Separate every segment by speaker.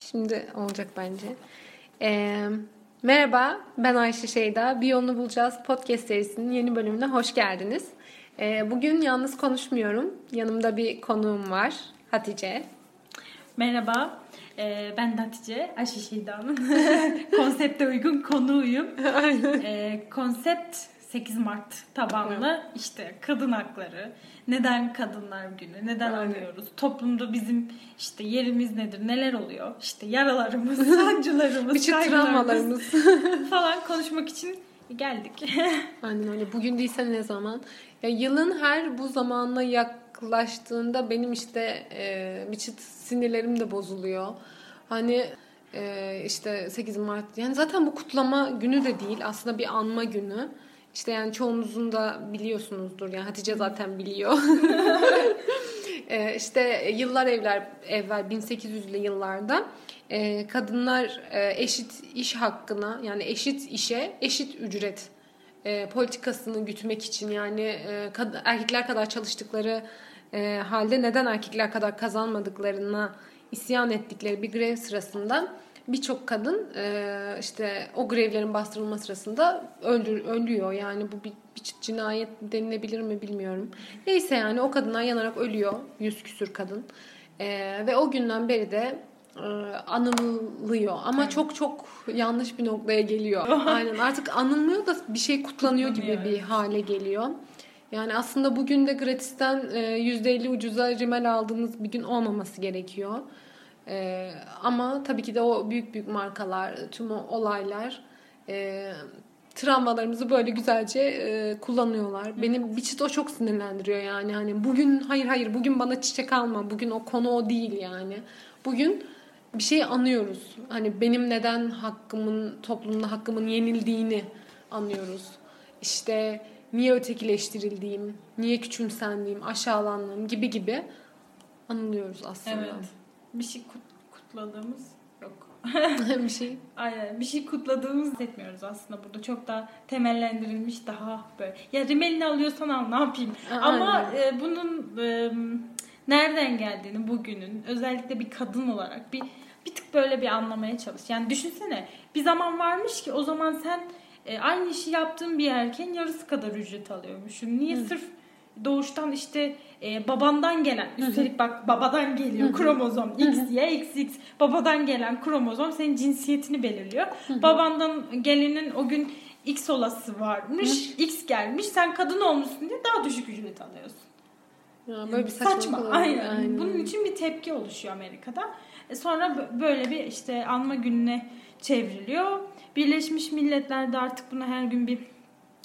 Speaker 1: Şimdi olacak bence. Ee, merhaba, ben Ayşe Şeyda. Bir Yolunu Bulacağız podcast serisinin yeni bölümüne hoş geldiniz. Ee, bugün yalnız konuşmuyorum. Yanımda bir konuğum var, Hatice.
Speaker 2: Merhaba, ee, ben de Hatice, Ayşe Şeyda'nın konsepte uygun konuğuyum. Ee, konsept 8 Mart tabanlı işte kadın hakları, neden kadınlar günü, neden anlıyoruz, toplumda bizim işte yerimiz nedir, neler oluyor, işte yaralarımız, sancılarımız, kaygılarımız
Speaker 1: travmalarımız.
Speaker 2: falan konuşmak için geldik.
Speaker 1: Aynen öyle. Bugün değilse ne zaman? Ya yılın her bu zamanla yaklaştığında benim işte e, bir çıt sinirlerim de bozuluyor. Hani e, işte 8 Mart yani zaten bu kutlama günü de değil aslında bir anma günü. İşte yani çoğunuzun da biliyorsunuzdur yani Hatice zaten biliyor. e, işte yıllar evler evvel 1800'lü yıllarda e, kadınlar e, eşit iş hakkına yani eşit işe eşit ücret e, politikasını gütmek için yani e, kad- erkekler kadar çalıştıkları e, halde neden erkekler kadar kazanmadıklarına isyan ettikleri bir grev sırasında birçok kadın e, işte o grevlerin bastırılma sırasında öldür, ölüyor. Yani bu bir, bir cinayet denilebilir mi bilmiyorum. Neyse yani o kadınlar yanarak ölüyor. Yüz küsür kadın. E, ve o günden beri de e, anılıyor ama çok çok yanlış bir noktaya geliyor. Aynen artık anılmıyor da bir şey kutlanıyor gibi bir hale geliyor. Yani aslında bugün de gratisten e, %50 ucuza rimel aldığımız bir gün olmaması gerekiyor. E, ama tabii ki de o büyük büyük markalar, tüm o olaylar e, travmalarımızı böyle güzelce e, kullanıyorlar. Beni bir çıt o çok sinirlendiriyor yani. Hani bugün hayır hayır bugün bana çiçek alma. Bugün o konu o değil yani. Bugün bir şey anıyoruz. Hani benim neden hakkımın toplumda hakkımın yenildiğini anlıyoruz. İşte niye ötekileştirildiğim, niye küçümsendiğim, aşağılandığım gibi gibi anılıyoruz aslında.
Speaker 2: evet, bir şey kut- kutladığımız yok.
Speaker 1: bir şey.
Speaker 2: Aynen bir şey kutladığımız etmiyoruz aslında burada çok daha temellendirilmiş daha böyle ya rimelini alıyorsan al ne yapayım
Speaker 1: A-
Speaker 2: ama
Speaker 1: aynen.
Speaker 2: e, bunun e, nereden geldiğini bugünün özellikle bir kadın olarak bir bir tık böyle bir anlamaya çalış yani düşünsene bir zaman varmış ki o zaman sen e, aynı işi yaptığın bir erken yarısı kadar ücret alıyormuşsun niye sırf doğuştan işte e, babandan gelen üstelik bak babadan geliyor kromozom X Y X X babadan gelen kromozom senin cinsiyetini belirliyor. Babandan gelenin o gün X olası varmış. X gelmiş. Sen kadın olmuşsun diye daha düşük ücret alıyorsun.
Speaker 1: Ya böyle bir
Speaker 2: Saçma.
Speaker 1: saçmalık olur.
Speaker 2: Aynen. Bunun için bir tepki oluşuyor Amerika'da. E sonra bö- böyle bir işte anma gününe çevriliyor. Birleşmiş Milletler'de artık buna her gün bir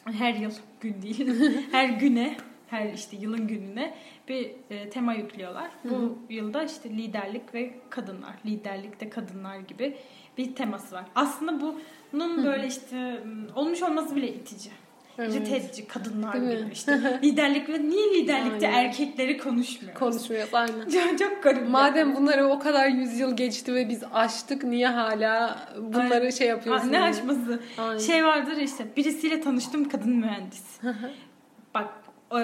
Speaker 2: her yıl gün değil. her güne her işte yılın gününe bir e, tema yüklüyorlar. Bu yılda işte liderlik ve kadınlar, liderlikte kadınlar gibi bir teması var. Aslında bunun böyle işte olmuş olması bile itici.
Speaker 1: Evet.
Speaker 2: Edici kadınlar
Speaker 1: Değil
Speaker 2: gibi işte liderlik ve niye liderlikte
Speaker 1: Aynen.
Speaker 2: erkekleri konuşmuyoruz?
Speaker 1: Konuşmuyoruz aynen.
Speaker 2: çok, çok garip.
Speaker 1: Madem bunları o kadar yüzyıl geçti ve biz açtık niye hala bunları
Speaker 2: Aynen.
Speaker 1: şey
Speaker 2: Aa,
Speaker 1: yapıyorsunuz?
Speaker 2: ne açması?
Speaker 1: Aynen.
Speaker 2: Şey vardır işte birisiyle tanıştım kadın mühendis. Bak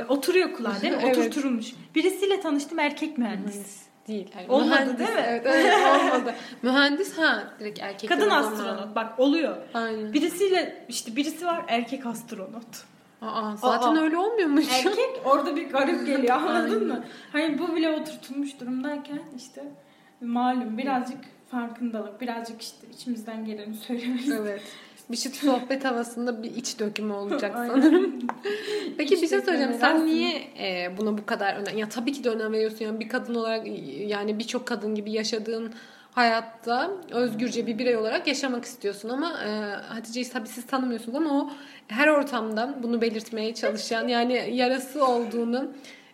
Speaker 2: oturuyor kulağa değil mi?
Speaker 1: Evet.
Speaker 2: Oturtulmuş. Birisiyle tanıştım erkek mühendis.
Speaker 1: Değil. Yani
Speaker 2: Olmadı
Speaker 1: mühendis,
Speaker 2: değil mi?
Speaker 1: Evet, evet olmadı. mühendis ha direkt erkek.
Speaker 2: Kadın astronot. Bak oluyor.
Speaker 1: Aynen.
Speaker 2: Birisiyle işte birisi var erkek astronot.
Speaker 1: Aa, zaten
Speaker 2: Aa.
Speaker 1: öyle olmuyormuş.
Speaker 2: Erkek orada bir garip geliyor anladın mı? Hani bu bile oturtulmuş durumdayken işte malum birazcık farkındalık, birazcık işte içimizden geleni söylemeliyiz.
Speaker 1: evet. Bir şey sohbet havasında bir iç dökümü olacak sanırım. Peki
Speaker 2: İç
Speaker 1: bir şey söyleyeceğim. Sen niye e, buna bu kadar önem... Ya tabii ki de önem veriyorsun. Yani bir kadın olarak yani birçok kadın gibi yaşadığın hayatta özgürce bir birey olarak yaşamak istiyorsun ama e, Hatice'yi tabii siz tanımıyorsunuz ama o her ortamda bunu belirtmeye çalışan yani yarası olduğunu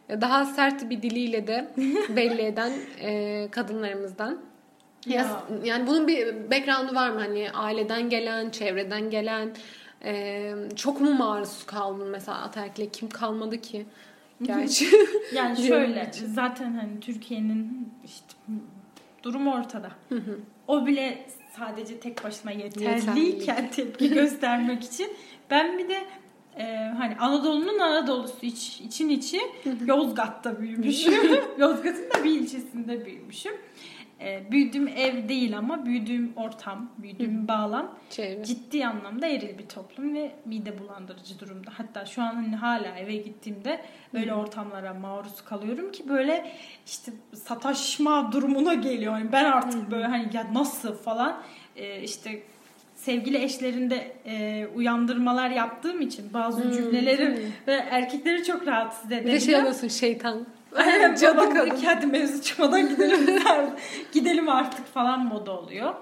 Speaker 1: daha sert bir diliyle de belli eden e, kadınlarımızdan. Ya.
Speaker 2: Ya.
Speaker 1: yani bunun bir background'u var mı? Hani aileden gelen, çevreden gelen e, çok mu maruz kaldın mesela ataerkile kim kalmadı ki? Gerçi.
Speaker 2: Yani şöyle zaten hani Türkiye'nin işte durum ortada. O bile sadece tek başına yeterliyken tepki göstermek için ben bir de e, hani Anadolu'nun Anadolu'su iç, için içi Yozgat'ta büyümüşüm. Yozgat'ın da bir ilçesinde büyümüşüm. E, büyüdüğüm ev değil ama büyüdüğüm ortam, büyüdüğüm bağlam
Speaker 1: Çevre.
Speaker 2: ciddi anlamda eril bir toplum ve mide bulandırıcı durumda. Hatta şu an hani hala eve gittiğimde öyle ortamlara maruz kalıyorum ki böyle işte sataşma durumuna geliyor. Yani ben artık böyle hani ya nasıl falan e, işte sevgili eşlerinde e, uyandırmalar yaptığım için bazı cümlelerim ve erkekleri çok rahatsız
Speaker 1: Bir
Speaker 2: edebiliyor.
Speaker 1: de şey oluyorsun şeytan. Cadı kadın.
Speaker 2: hadi mevzu çıkmadan gidelim. gidelim artık falan moda oluyor.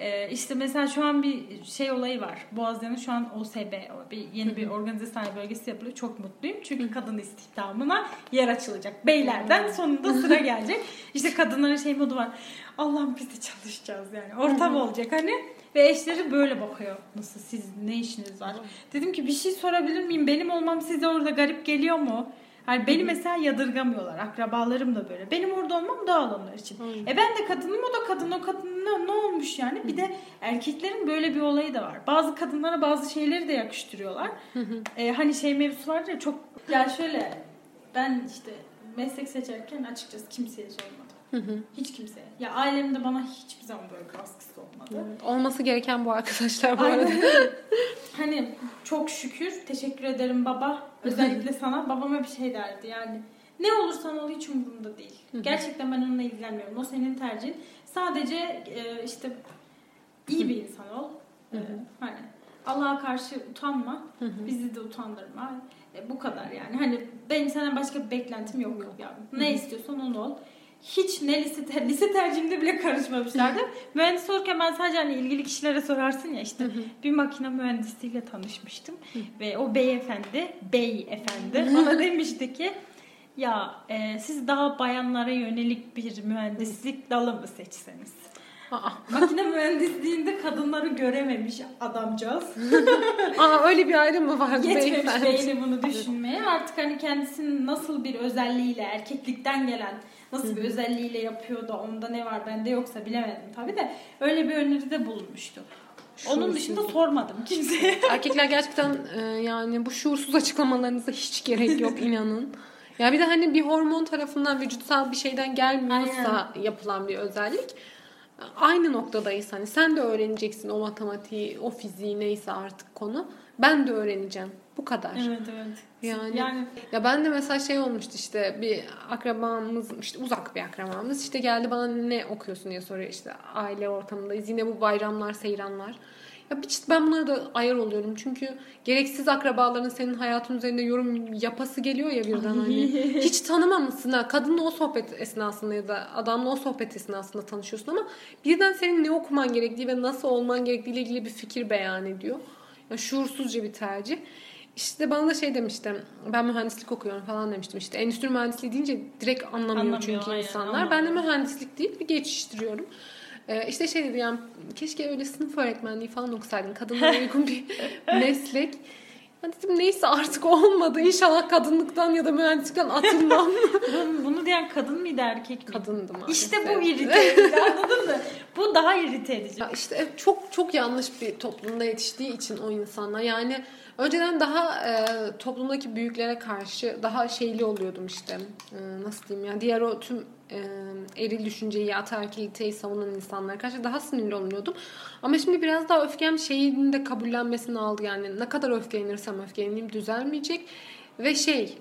Speaker 2: Ee, işte mesela şu an bir şey olayı var. Boğaziyan'ın şu an OSB, bir, yeni bir organize sanayi bölgesi yapılıyor. Çok mutluyum. Çünkü kadın istihdamına yer açılacak. Beylerden sonunda sıra gelecek. İşte kadınların şey modu var. Allah'ım biz de çalışacağız yani. Ortam olacak hani. Ve eşleri böyle bakıyor. Nasıl siz ne işiniz var? Dedim ki bir şey sorabilir miyim? Benim olmam size orada garip geliyor mu? Hani beni mesela yadırgamıyorlar. Akrabalarım da böyle. Benim orada olmam doğal onlar için. E ben de kadınım o da kadın. O kadın ne, olmuş yani? Bir de erkeklerin böyle bir olayı da var. Bazı kadınlara bazı şeyleri de yakıştırıyorlar. E, hani şey mevzusu var ya çok... Ya şöyle ben işte meslek seçerken açıkçası kimseye sormadım. Hiç kimseye. Ya ailemde bana hiçbir zaman böyle baskısı olmadı.
Speaker 1: Olması gereken bu arkadaşlar bu arada.
Speaker 2: Aynen. hani çok şükür teşekkür ederim baba. Özellikle sana babama bir şey derdi yani. Ne olursan ol hiç umurumda değil. Gerçekten ben onunla ilgilenmiyorum. O senin tercihin. Sadece e, işte iyi bir insan ol. E, hani Allah'a karşı utanma. Bizi de utandırma. E, bu kadar yani. Hani benim senden başka bir beklentim yok. Yani. Ne istiyorsan onu ol. Hiç ne lise, ter- lise tercihimde bile karışmamışlardı. Mühendis olurken ben sadece hani ilgili kişilere sorarsın ya işte bir makine mühendisiyle tanışmıştım. Ve o beyefendi, bey efendi bana demişti ki ya e, siz daha bayanlara yönelik bir mühendislik dalı mı seçseniz?
Speaker 1: Aa,
Speaker 2: Makine mühendisliğinde kadınları görememiş adamcağız.
Speaker 1: aa, öyle bir ayrım mı vardı
Speaker 2: Yetmemiş beyni bunu düşünmeye. Artık hani kendisinin nasıl bir özelliğiyle, erkeklikten gelen nasıl bir özelliğiyle yapıyor da onda ne var bende yoksa bilemedim tabii de öyle bir öneride bulunmuştu. Onun
Speaker 1: Şuursuz.
Speaker 2: dışında sormadım kimseye.
Speaker 1: Erkekler gerçekten e, yani bu şuursuz açıklamalarınıza hiç gerek yok inanın. Ya bir de hani bir hormon tarafından vücutsal bir şeyden gelmiyorsa yapılan bir özellik. Aynı noktadayız hani sen de öğreneceksin o matematiği, o fiziği neyse artık konu. Ben de öğreneceğim. Bu kadar.
Speaker 2: evet evet.
Speaker 1: Yani,
Speaker 2: Yani
Speaker 1: ya ben de mesela şey olmuştu işte bir akrabamız işte uzak bir akrabamız işte geldi bana ne okuyorsun diye soruyor işte aile ortamındayız yine bu bayramlar seyranlar. Ya bir çeşit ben bunlara da ayar oluyorum çünkü gereksiz akrabaların senin hayatın üzerinde yorum yapası geliyor ya birden hani hiç tanımamışsın ha kadınla o sohbet esnasında ya da adamla o sohbet esnasında tanışıyorsun ama birden senin ne okuman gerektiği ve nasıl olman gerektiği ile ilgili bir fikir beyan ediyor. Ya şuursuzca bir tercih. İşte bana da şey demiştim. Ben mühendislik okuyorum falan demiştim. İşte endüstri mühendisliği deyince direkt anlamıyor,
Speaker 2: Anlamıyor,
Speaker 1: çünkü
Speaker 2: aynen,
Speaker 1: insanlar. Ben de
Speaker 2: anlamıyor.
Speaker 1: mühendislik değil bir geçiştiriyorum. Ee, işte şey dedi yani keşke öyle sınıf öğretmenliği falan okusaydın. Kadınlara uygun bir meslek. Ben dedim neyse artık olmadı. İnşallah kadınlıktan ya da mühendislikten atılmam.
Speaker 2: bunu, diyen kadın mıydı erkek mi?
Speaker 1: Kadındım maalesef.
Speaker 2: İşte bu irite anladın mı? Bu daha irite edici.
Speaker 1: Ya işte çok çok yanlış bir toplumda yetiştiği için o insanlar. Yani önceden daha e, toplumdaki büyüklere karşı daha şeyli oluyordum işte. E, nasıl diyeyim yani diğer o tüm e, eril düşünceyi ataerkiliteyi savunan insanlara karşı daha sinirli oluyordum. Ama şimdi biraz daha öfkem şeyin de kabullenmesini aldı. Yani ne kadar öfkelenirsem öfkeleneyim düzelmeyecek. Ve şey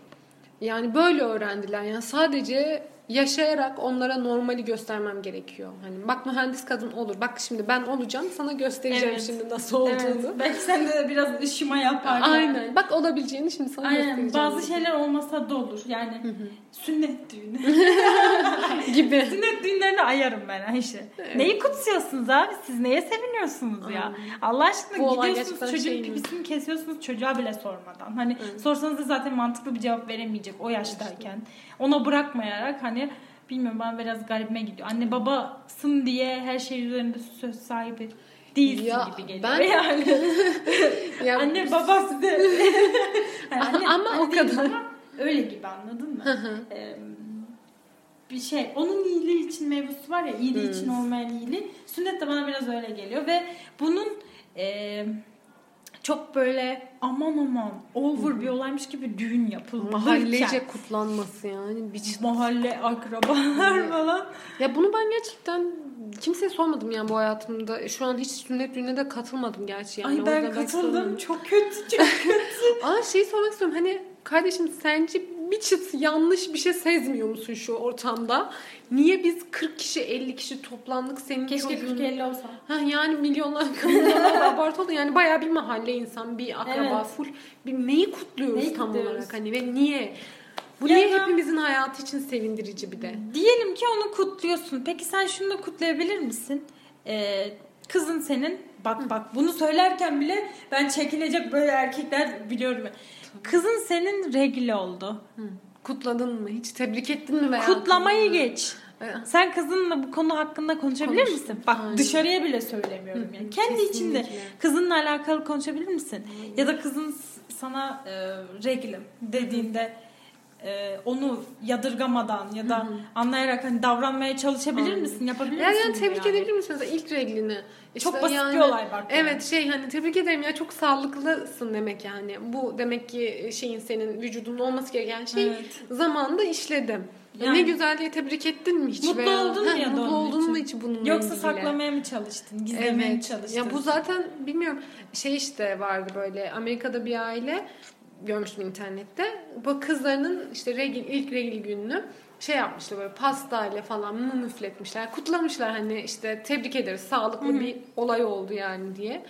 Speaker 1: yani böyle öğrendiler. Yani sadece yaşayarak onlara normali göstermem gerekiyor. Hani bak mühendis kadın olur. Bak şimdi ben olacağım sana göstereceğim
Speaker 2: Evet.
Speaker 1: şimdi nasıl olduğunu.
Speaker 2: Evet, belki sen de biraz ışıma yapar. yani.
Speaker 1: Aynen. Bak olabileceğini şimdi sana
Speaker 2: Aynen.
Speaker 1: göstereceğim.
Speaker 2: Bazı şeyler olmasa da olur. Yani sünnet düğünü.
Speaker 1: gibi.
Speaker 2: sünnet düğünlerini ayarım ben Ayşe. Neyi kutsuyorsunuz abi? Siz neye seviniyorsunuz ya? Allah aşkına
Speaker 1: Bu
Speaker 2: gidiyorsunuz çocuğun
Speaker 1: şey
Speaker 2: pipisini kesiyorsunuz çocuğa bile sormadan. Hani sorsanız da zaten mantıklı bir cevap veremeyecek o yaştayken. Ona bırakmayarak hani bilmiyorum bana biraz garibime gidiyor. Anne babasın diye her şey üzerinde söz sahibi değilsin
Speaker 1: Ya,
Speaker 2: gibi geliyor.
Speaker 1: ben-
Speaker 2: yani
Speaker 1: Ya,
Speaker 2: anne babası de. Yani
Speaker 1: Ama o
Speaker 2: değilim
Speaker 1: kadar.
Speaker 2: ama öyle gibi anladın mı? Ee, bir şey. Onun iyiliği için mevzusu var ya iyiliği için olmayan iyiliği. Sünnet de bana biraz öyle geliyor ve bunun e, çok böyle aman aman over bir olaymış gibi düğün yapılırken
Speaker 1: Mahallece kutlanması yani. Bir
Speaker 2: mahalle akrabalar falan.
Speaker 1: Ya bunu ben gerçekten kimseye sormadım yani bu hayatımda. Şu an hiç sünnet düğününe de katılmadım gerçi yani.
Speaker 2: Ay ben katıldım. Çok kötü çok kötü.
Speaker 1: Aa şeyi sormak istiyorum. Hani kardeşim sence bir çıt yanlış bir şey sezmiyor musun şu ortamda? Niye biz 40 kişi 50 kişi toplandık senin
Speaker 2: Keşke
Speaker 1: çocuğun-
Speaker 2: 40-50 olsa.
Speaker 1: Ha yani milyonlar da abartı oldu. Yani bayağı bir mahalle insan, bir akraba
Speaker 2: Evet.
Speaker 1: full. Bir neyi kutluyoruz
Speaker 2: Neyi
Speaker 1: tam
Speaker 2: kutluyoruz?
Speaker 1: olarak hani ve niye? Bu
Speaker 2: Ya
Speaker 1: niye hepimizin hayatı için sevindirici bir de?
Speaker 2: Diyelim ki onu kutluyorsun. Peki sen şunu da kutlayabilir misin? Ee, kızın senin bak bak bunu söylerken bile ben çekinecek böyle erkekler biliyorum. Kızın senin regl oldu.
Speaker 1: Hı. Kutladın mı? Hiç tebrik ettin mi veya?
Speaker 2: Kutlamayı geç.
Speaker 1: Evet.
Speaker 2: Sen kızınla bu konu hakkında konuşabilir
Speaker 1: Konuştum.
Speaker 2: misin? Bak
Speaker 1: Aynen.
Speaker 2: dışarıya bile söylemiyorum yani. Kendi içinde
Speaker 1: kesinlikle.
Speaker 2: kızınla alakalı konuşabilir misin? Ya da kızın sana e, reglim dediğinde e, onu yadırgamadan ya da anlayarak hani davranmaya çalışabilir
Speaker 1: Aynen.
Speaker 2: misin? Yapabilir
Speaker 1: Ya
Speaker 2: misin?
Speaker 1: yani tebrik edebilir misin mesela ilk reglini? İşte
Speaker 2: Çok basit
Speaker 1: yani-
Speaker 2: bir olay bak. yani.
Speaker 1: Evet şey hani tebrik ederim ya çok sağlıklısın demek yani. Bu demek ki şeyin senin vücudunda olması gereken şey
Speaker 2: Evet.
Speaker 1: zamanında işledim.
Speaker 2: Yani-
Speaker 1: ne güzel diye tebrik ettin mi hiç?
Speaker 2: Mutlu
Speaker 1: veya-
Speaker 2: oldun mu ya
Speaker 1: Mutlu oldun
Speaker 2: için?
Speaker 1: mu hiç bununla
Speaker 2: Yoksa
Speaker 1: ilgili?
Speaker 2: saklamaya mı çalıştın? Gizlemeye mi
Speaker 1: Evet.
Speaker 2: çalıştın?
Speaker 1: Ya bu zaten bilmiyorum şey işte vardı böyle Amerika'da bir aile görmüştüm internette. Bu kızlarının işte regil, ilk regil gününü şey yapmışlar böyle pastayla falan mum üfletmişler. Kutlamışlar hani işte tebrik ederiz sağlıklı bir olay oldu yani diye.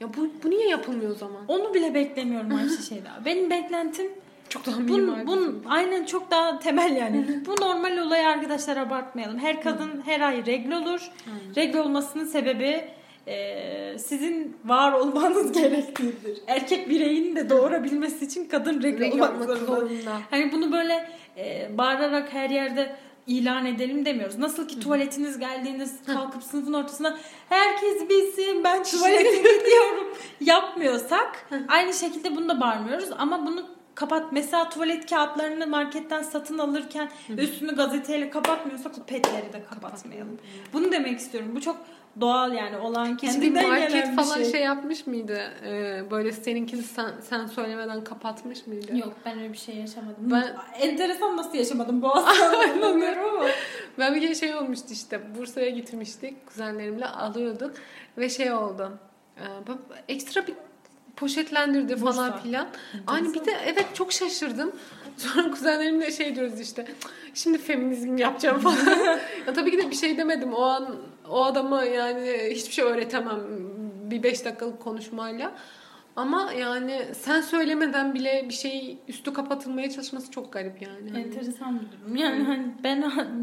Speaker 1: Ya bu, bu niye yapılmıyor o zaman?
Speaker 2: Onu bile beklemiyorum Ayşe Şeyda. Benim beklentim
Speaker 1: Çok daha
Speaker 2: Bun,
Speaker 1: minimal.
Speaker 2: bun, aynen çok daha temel yani. Bu normal olay arkadaşlar abartmayalım. Her kadın her ay regl olur. Regl olmasının sebebi e, sizin var olmanız gerektiğidir. Erkek bireyin de doğurabilmesi için kadın regl, olmak zorunda. Hani bunu böyle e, bağırarak her yerde ilan edelim demiyoruz. Nasıl ki tuvaletiniz geldiğiniz kalkıp sınıfın ortasına herkes bilsin ben tuvalete gidiyorum yapmıyorsak aynı şekilde bunu da bağırmıyoruz ama bunu kapat. Mesela tuvalet kağıtlarını marketten satın alırken üstünü gazeteyle kapatmıyorsak o petleri de kapatmayalım. Bunu demek istiyorum. Bu çok doğal yani olan kendinden
Speaker 1: market
Speaker 2: gelen bir
Speaker 1: falan
Speaker 2: şey.
Speaker 1: şey. yapmış mıydı? Ee, böyle seninkini sen, sen söylemeden kapatmış mıydı?
Speaker 2: Yok ben öyle bir şey yaşamadım.
Speaker 1: Ben-
Speaker 2: enteresan nasıl yaşamadım bu anlamıyorum ama.
Speaker 1: Ben bir kere şey olmuştu işte Bursa'ya gitmiştik kuzenlerimle alıyorduk ve şey oldu. Böyle ekstra bir poşetlendirdi falan
Speaker 2: Bursa.
Speaker 1: filan. Hani bir de evet çok şaşırdım. Sonra kuzenlerimle şey diyoruz işte. Şimdi feminizm yapacağım falan. ya tabii ki de bir şey demedim. O an o adama yani hiçbir şey öğretemem bir beş dakikalık konuşmayla. Ama yani sen söylemeden bile bir şey üstü kapatılmaya çalışması çok garip yani.
Speaker 2: Enteresan bir durum. Yani hani ben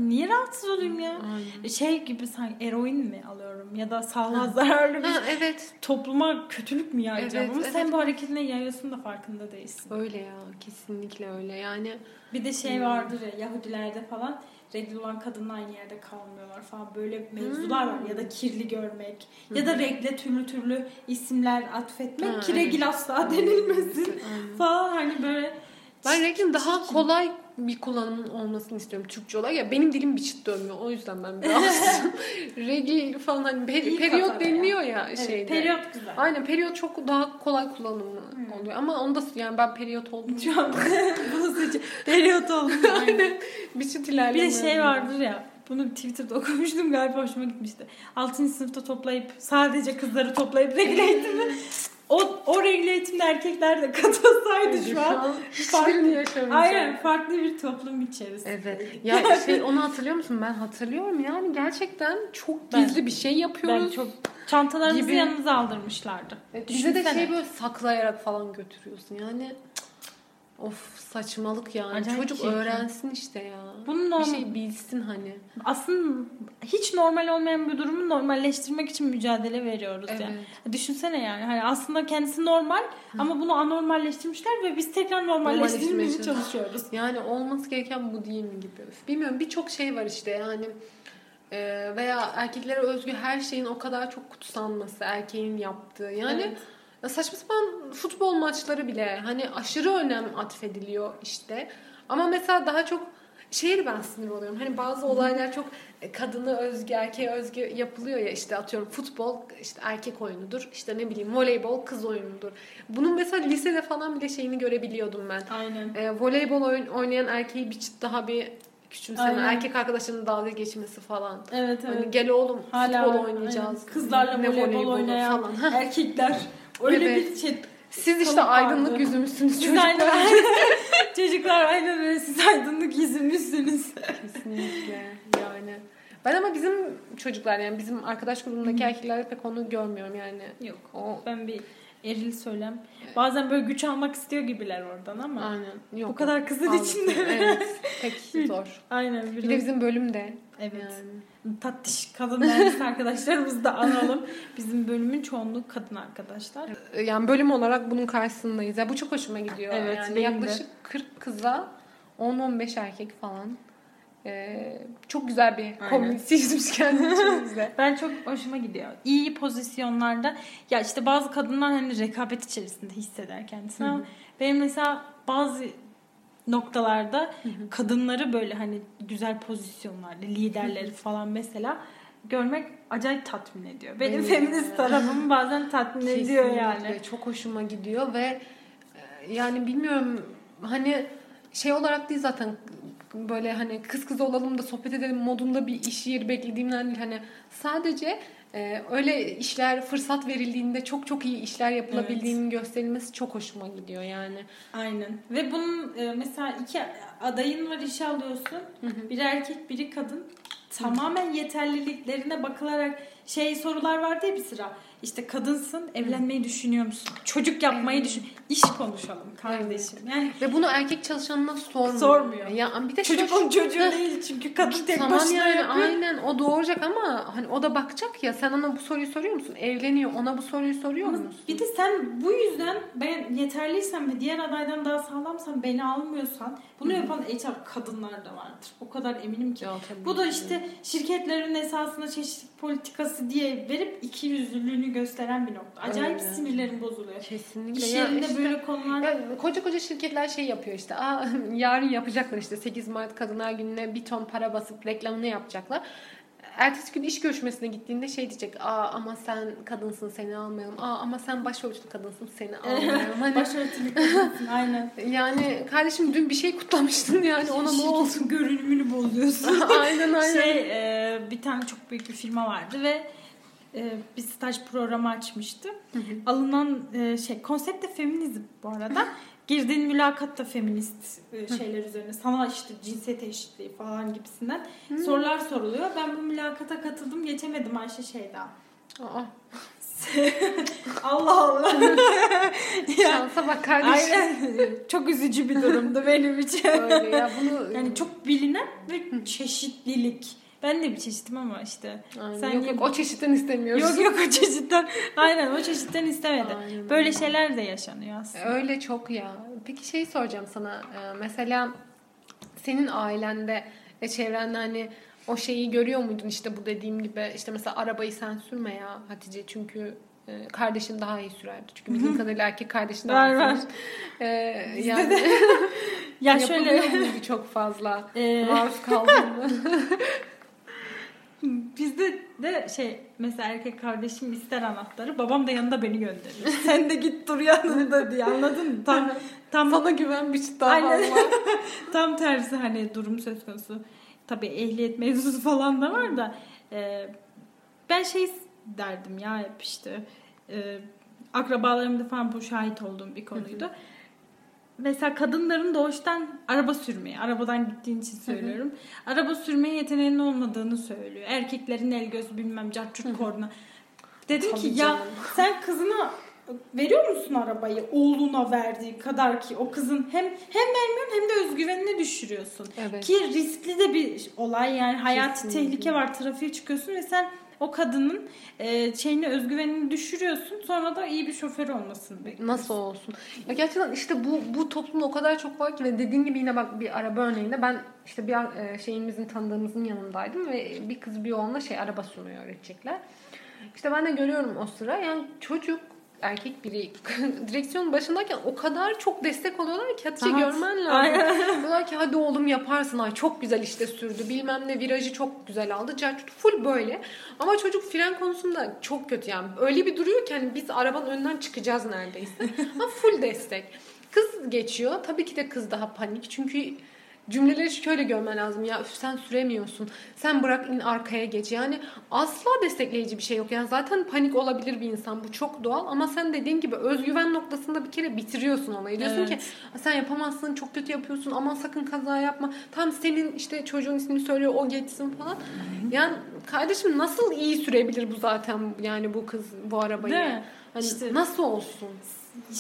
Speaker 2: niye rahatsız olayım ya?
Speaker 1: Aynen.
Speaker 2: Şey gibi sanki eroin mi alıyorum ya da sağlığa zararlı bir
Speaker 1: Ha, evet.
Speaker 2: topluma kötülük mü yayacağım?
Speaker 1: Evet,
Speaker 2: Ama
Speaker 1: evet.
Speaker 2: sen bu hareketine yayıyorsun da farkında değilsin.
Speaker 1: Öyle ya kesinlikle öyle yani
Speaker 2: Bir de şey vardır ya Yahudilerde falan regl olan kadınla aynı yerde kalmıyorlar falan. Böyle mevzular var. Ya da kirli görmek ya da regle türlü türlü isimler atfetmek
Speaker 1: Ha,
Speaker 2: ki regl asla denilmesin
Speaker 1: Aynen.
Speaker 2: falan. Hani böyle
Speaker 1: ben reglin daha kolay bir kullanımın olmasını istiyorum Türkçe olarak ya benim dilim bir çıt dönmüyor o yüzden ben biraz regl falan hani
Speaker 2: İyi
Speaker 1: periyot deniliyor ya
Speaker 2: evet,
Speaker 1: şeyde.
Speaker 2: periyot güzel.
Speaker 1: Aynen periyot çok daha kolay kullanımı oluyor ama onda yani ben periyot oldum.
Speaker 2: Şu an periyot oldu. Aynen.
Speaker 1: bir çıt
Speaker 2: Bir
Speaker 1: ilerleme.
Speaker 2: de şey vardır ya bunu Twitter'da okumuştum galiba hoşuma gitmişti. 6. sınıfta toplayıp sadece kızları toplayıp regle eğitimi o, o regle eğitimde erkekler de katılsaydı şu an.
Speaker 1: hiçbirini yaşamayacağım.
Speaker 2: Aynen farklı bir toplum içerisinde.
Speaker 1: Evet. Ya şey onu hatırlıyor musun? Ben hatırlıyorum yani gerçekten çok
Speaker 2: Ben-
Speaker 1: gizli bir şey yapıyoruz.
Speaker 2: Ben çok çantalarınızı
Speaker 1: Gibi.
Speaker 2: yanınıza aldırmışlardı.
Speaker 1: Evet, bize de şey böyle saklayarak falan götürüyorsun. Yani cık, of saçmalık yani.
Speaker 2: Acayip
Speaker 1: Çocuk
Speaker 2: çirkin.
Speaker 1: öğrensin işte ya.
Speaker 2: Bunun
Speaker 1: bir
Speaker 2: normal,
Speaker 1: şey bilsin hani.
Speaker 2: aslında hiç normal olmayan bir durumu normalleştirmek için mücadele veriyoruz
Speaker 1: Evet.
Speaker 2: yani. Düşünsene yani hani aslında kendisi normal ama bunu anormalleştirmişler ve biz tekrar normalleştirmeye çalışıyoruz.
Speaker 1: Yani olması gereken bu değil mi gibi. Bilmiyorum birçok şey var işte yani. Ee, veya erkeklere özgü her şeyin o kadar çok kutsanması, erkeğin yaptığı. Yani
Speaker 2: Evet.
Speaker 1: Ya saçma sapan futbol maçları bile hani aşırı önem atfediliyor işte. Ama mesela daha çok şeye ben sinir oluyorum. Hani bazı olaylar çok kadını özgü, erkeğe özgü yapılıyor ya işte atıyorum futbol işte erkek oyunudur. işte ne bileyim voleybol kız oyunudur. Bunun mesela lisede falan bile şeyini görebiliyordum ben.
Speaker 2: Aynen.
Speaker 1: E, voleybol oyun, oynayan erkeği bir çıt daha bir küçümseme,
Speaker 2: Aynen.
Speaker 1: erkek arkadaşının dalga geçmesi falan.
Speaker 2: Evet evet.
Speaker 1: Hani gel oğlum
Speaker 2: Hala
Speaker 1: futbol oynayacağız.
Speaker 2: Aynen. Kızlarla
Speaker 1: Ne
Speaker 2: voleybol
Speaker 1: voleybolu
Speaker 2: oynayan
Speaker 1: falan.
Speaker 2: erkekler. Öyle
Speaker 1: Evet.
Speaker 2: bir şey.
Speaker 1: Siz işte aydınlık
Speaker 2: vardı.
Speaker 1: yüzümüzsünüz
Speaker 2: Siz
Speaker 1: çocuklar.
Speaker 2: aynen. Çocuklar aynen öyle. Siz aydınlık yüzümüzsünüz.
Speaker 1: Kesinlikle yani. Ben ama bizim çocuklar yani bizim arkadaş grubundaki erkeklerde pek onu görmüyorum yani.
Speaker 2: Yok.
Speaker 1: O
Speaker 2: Ben bir eril söylem. Bazen böyle güç almak istiyor gibiler oradan ama.
Speaker 1: aynen. Yok.
Speaker 2: Bu kadar kızın
Speaker 1: Aldık.
Speaker 2: içinde.
Speaker 1: Evet. Pek zor.
Speaker 2: Aynen.
Speaker 1: Bir
Speaker 2: Biraz.
Speaker 1: de bizim bölümde.
Speaker 2: Evet.
Speaker 1: Yani.
Speaker 2: Tatlış kadın mühendis arkadaşlarımızı da analım. Bizim bölümün çoğunluğu kadın arkadaşlar.
Speaker 1: Yani bölüm olarak bunun karşısındayız. Ya bu çok hoşuma gidiyor.
Speaker 2: Evet,
Speaker 1: yani
Speaker 2: benim de.
Speaker 1: yaklaşık 40 kıza 10-15 erkek falan. Ee, çok güzel bir komünite çizmiş kendi içimizde.
Speaker 2: Ben çok hoşuma gidiyor. İyi pozisyonlarda ya işte bazı kadınlar hani rekabet içerisinde hisseder kendisini ama benim mesela bazı noktalarda kadınları böyle hani güzel pozisyonlarda liderleri falan mesela görmek acayip tatmin ediyor. Benim
Speaker 1: Benim
Speaker 2: feminist tarafımı bazen tatmin ediyor yani.
Speaker 1: Kesinlikle. Çok hoşuma gidiyor ve e, yani bilmiyorum hani şey olarak değil zaten böyle hani kız kız olalım da sohbet edelim modunda bir iş yeri beklediğimden değil hani sadece e, öyle işler fırsat verildiğinde çok çok iyi işler yapılabildiğinin gösterilmesi çok hoşuma gidiyor yani.
Speaker 2: Aynen. Ve bunun e, mesela iki adayın var işe alıyorsun. Biri erkek, biri kadın. Tamamen yeterliliklerine bakılarak şey sorular vardı ya bir sıra. İşte kadınsın, evlenmeyi düşünüyor musun? Çocuk yapmayı
Speaker 1: Evet.
Speaker 2: düşün. İş konuşalım kardeşim. Yani
Speaker 1: Ve bunu erkek çalışanına sormuyor.
Speaker 2: Sormuyor.
Speaker 1: Ya bir de
Speaker 2: çocuk onun çocuğu değil çünkü kadın tek
Speaker 1: tamam
Speaker 2: başına
Speaker 1: yani
Speaker 2: yapıyor.
Speaker 1: aynen o doğuracak ama hani o da bakacak ya sen ona bu soruyu soruyor musun? Evleniyor ona bu soruyu soruyor
Speaker 2: Ama
Speaker 1: musun?
Speaker 2: Bir de sen bu yüzden ben yeterliysem ve diğer adaydan daha sağlamsam beni almıyorsan bunu yapan HR kadınlar da vardır. O kadar eminim ki.
Speaker 1: Ya
Speaker 2: Bu da işte şirketlerin esasında çeşitlilik politikası diye verip iki yüzlülüğünü gösteren bir nokta. Acayip
Speaker 1: Öyle.
Speaker 2: sinirlerim bozuluyor.
Speaker 1: kesinlikle
Speaker 2: İş
Speaker 1: ya
Speaker 2: yerinde
Speaker 1: işte-
Speaker 2: böyle konular
Speaker 1: Ya koca koca şirketler şey yapıyor işte. Aa, yarın yapacaklar işte 8 Mart Kadınlar Günü'ne bir ton para basıp reklamını yapacaklar. Ertesi gün iş görüşmesine gittiğinde şey diyecek. Aa ama sen kadınsın seni almayalım. Aa ama sen başörtülü kadınsın seni almayalım. Hani
Speaker 2: başörtülü kadınsın aynen.
Speaker 1: yani kardeşim dün bir şey kutlamıştın yani ona ne?
Speaker 2: Şirketin görünümünü bozuyorsun.
Speaker 1: aynen aynen.
Speaker 2: Şey e, bir tane çok büyük bir firma vardı ve e, bir staj programı açmıştı. Alınan e, şey konsept de feminizm bu arada. Girdiğin mülakat da feminist e, şeyler üzerine. Sana işte cinsiyet eşitliği falan gibisinden sorular soruluyor. Ben bu mülakata katıldım. Geçemedim Ayşe Şeyda.
Speaker 1: Aa,
Speaker 2: Allah Allah. ya,
Speaker 1: şansa bak kardeşim.
Speaker 2: aynen. Çok üzücü bir durumdu benim için.
Speaker 1: Öyle ya bunu
Speaker 2: Yani çok bilinen ve çeşitlilik. Ben de bir çeşitim ama işte.
Speaker 1: Aynen.
Speaker 2: Sen
Speaker 1: yok yok o çeşitten istemiyoruz.
Speaker 2: Yok yok o çeşitten. Aynen o çeşitten istemedi.
Speaker 1: Aynen
Speaker 2: Böyle
Speaker 1: öyle.
Speaker 2: şeyler de yaşanıyor aslında.
Speaker 1: Öyle çok ya. Peki şey soracağım sana. Ee, Mesela senin ailende ve çevrende hani o şeyi görüyor muydun işte bu dediğim gibi işte mesela arabayı sen sürme ya Hatice çünkü e, kardeşin daha iyi sürerdi. Çünkü bildiğim kadarıyla erkek kardeşin daha
Speaker 2: Var,
Speaker 1: iyi sürer. Ee, yani
Speaker 2: Ya şöyle
Speaker 1: çok fazla?
Speaker 2: e,
Speaker 1: Maruz kaldın mı?
Speaker 2: Bizde de şey mesela erkek kardeşim ister anahtarı babam da yanında beni gönderir. Sen de git dur yanında diye anladın mı? Tam tam
Speaker 1: Sana güven bir çıt daha
Speaker 2: tam tersi hani durum söz konusu. Tabii ehliyet mevzusu falan da var da e, ben şey derdim ya hep işte e, akrabalarımda falan bu şahit olduğum bir konuydu. Mesela kadınların doğuştan araba sürmeye, arabadan gittiğin için söylüyorum. Araba sürmeye yeteneğinin olmadığını söylüyor. Erkeklerin el göz bilmem carçurt korna. Dedim
Speaker 1: Tabii
Speaker 2: ki ya
Speaker 1: canım.
Speaker 2: sen kızına veriyor musun arabayı oğluna verdiği kadar ki o kızın hem hem vermiyorsun hem de özgüvenini düşürüyorsun.
Speaker 1: Evet.
Speaker 2: Ki riskli de bir olay yani hayati
Speaker 1: Kesinlikle.
Speaker 2: tehlike var trafiğe çıkıyorsun ve sen o kadının e, şeyini özgüvenini düşürüyorsun sonra da iyi bir şoför olmasını bekliyorsun.
Speaker 1: Nasıl olsun? Ya gerçekten işte bu bu toplumda o kadar çok var ki ve dediğin gibi yine bak bir araba örneğinde ben işte bir e, şeyimizin tanıdığımızın yanındaydım ve bir kız bir oğluna şey araba sürmeyi öğretecekler. İşte ben de görüyorum o sıra yani çocuk erkek biri direksiyon başındayken o kadar çok destek oluyorlar ki Hatice
Speaker 2: Rahat.
Speaker 1: görmen lazım. Diyorlar ki hadi oğlum yaparsın ay çok güzel işte sürdü bilmem ne virajı çok güzel aldı. Cartut full böyle. Ama çocuk fren konusunda çok kötü yani. Öyle bir duruyor ki hani biz arabanın önünden çıkacağız neredeyse. Ama full destek. Kız geçiyor. Tabii ki de kız daha panik. Çünkü cümleleri şöyle görmen lazım. Ya sen süremiyorsun. Sen bırak in arkaya geç. Yani asla destekleyici bir şey yok. Yani zaten panik olabilir bir insan. Bu çok doğal. Ama sen dediğin gibi özgüven noktasında bir kere bitiriyorsun olayı. Diyorsun
Speaker 2: Evet.
Speaker 1: ki sen yapamazsın. Çok kötü yapıyorsun. Aman sakın kaza yapma. Tam senin işte çocuğun ismini söylüyor. O geçsin falan. Yani kardeşim nasıl iyi sürebilir bu zaten yani bu kız bu arabayı? Hani
Speaker 2: İşte-
Speaker 1: nasıl olsun?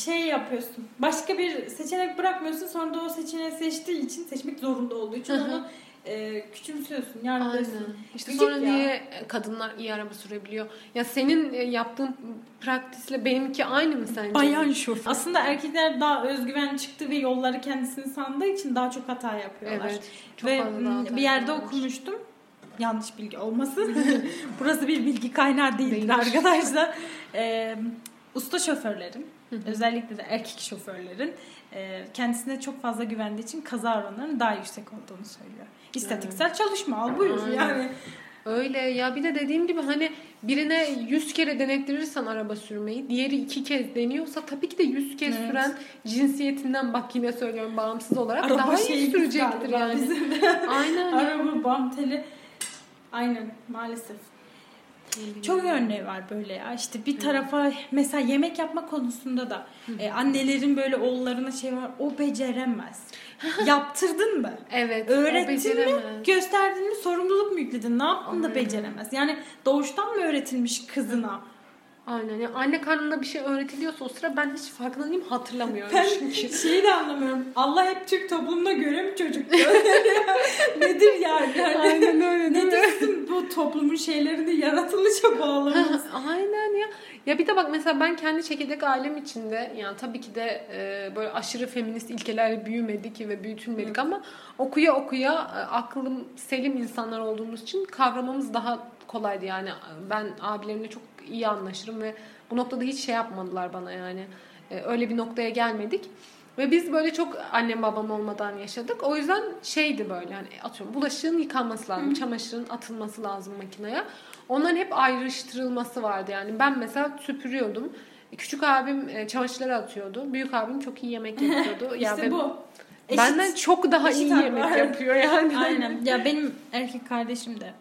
Speaker 2: Şey yapıyorsun. Başka bir seçenek bırakmıyorsun. Sonra da o seçeneği seçtiği için seçmek zorunda olduğu için onu e, küçümsüyorsun,
Speaker 1: Aynen.
Speaker 2: yargılıyorsun.
Speaker 1: İşte
Speaker 2: Gıcık
Speaker 1: sonra
Speaker 2: ya.
Speaker 1: niye kadınlar iyi araba sürebiliyor? Ya senin e, yaptığın praktisle benimki aynı mı sence?
Speaker 2: Bayan şoför. Aslında erkekler daha özgüven çıktı ve yolları kendisini sandığı için daha çok hata yapıyorlar.
Speaker 1: Evet. Çok
Speaker 2: ve
Speaker 1: hata
Speaker 2: bir yerde
Speaker 1: yapıyorlar.
Speaker 2: okumuştum. Yanlış bilgi olmasın. Burası bir bilgi kaynağı değildir
Speaker 1: Değildir.
Speaker 2: arkadaşlar. Ee, usta şoförlerin, özellikle de erkek şoförlerin e, kendisine çok fazla güvendiği için kaza oranlarının daha yüksek olduğunu söylüyor. İstatiksel çalışma al buyur
Speaker 1: Aynen.
Speaker 2: yani.
Speaker 1: Öyle ya bir de dediğim gibi hani birine 100 kere denettirirsen araba sürmeyi diğeri iki kez deniyorsa tabii ki de 100 kez
Speaker 2: Evet.
Speaker 1: süren cinsiyetinden bak yine söylüyorum bağımsız olarak
Speaker 2: Araba
Speaker 1: daha iyi sürecektir yani.
Speaker 2: bizim.
Speaker 1: Aynen.
Speaker 2: Araba bam teli. Aynen maalesef. Çok örneği var böyle ya. İşte bir tarafa mesela yemek yapma konusunda da e, annelerin böyle oğullarına şey var. O beceremez. Yaptırdın mı?
Speaker 1: Evet.
Speaker 2: Öğrettin mi? Gösterdin mi? Sorumluluk mu yükledin? Ne yaptın da beceremez? Yani doğuştan mı öğretilmiş kızına?
Speaker 1: Aynen. Yani anne karnında bir şey öğretiliyorsa o sıra ben hiç farkında değilim hatırlamıyorum
Speaker 2: Ben
Speaker 1: çünkü.
Speaker 2: şeyi de anlamıyorum. Allah hep Türk toplumuna göre mi çocuk? Nedir yani? yani
Speaker 1: Aynen öyle değil?
Speaker 2: Nedir sizin bu toplumun şeylerini yaratılışa bağlamanız?
Speaker 1: Aynen ya. Ya bir de bak mesela ben kendi çekirdek ailem içinde yani tabii ki de e, böyle aşırı feminist ilkelerle büyümedik ve büyütülmedik ama okuya okuya e, aklım selim insanlar olduğumuz için kavramamız daha kolaydı yani ben abilerimle çok iyi anlaşırım ve bu noktada hiç şey yapmadılar bana yani E, öyle bir noktaya gelmedik. Ve biz böyle çok annem babam olmadan yaşadık. O yüzden şeydi böyle hani atıyorum bulaşığın yıkanması lazım, çamaşırın atılması lazım makineye. Onların hep ayrıştırılması vardı yani. Ben mesela süpürüyordum. Küçük abim e, çamaşırları atıyordu. Büyük abim çok iyi yemek yapıyordu. ya
Speaker 2: işte
Speaker 1: ve
Speaker 2: bu. Eşit.
Speaker 1: Benden çok daha iyi yemek
Speaker 2: var.
Speaker 1: yapıyor yani.
Speaker 2: Aynen. Ya benim erkek kardeşim de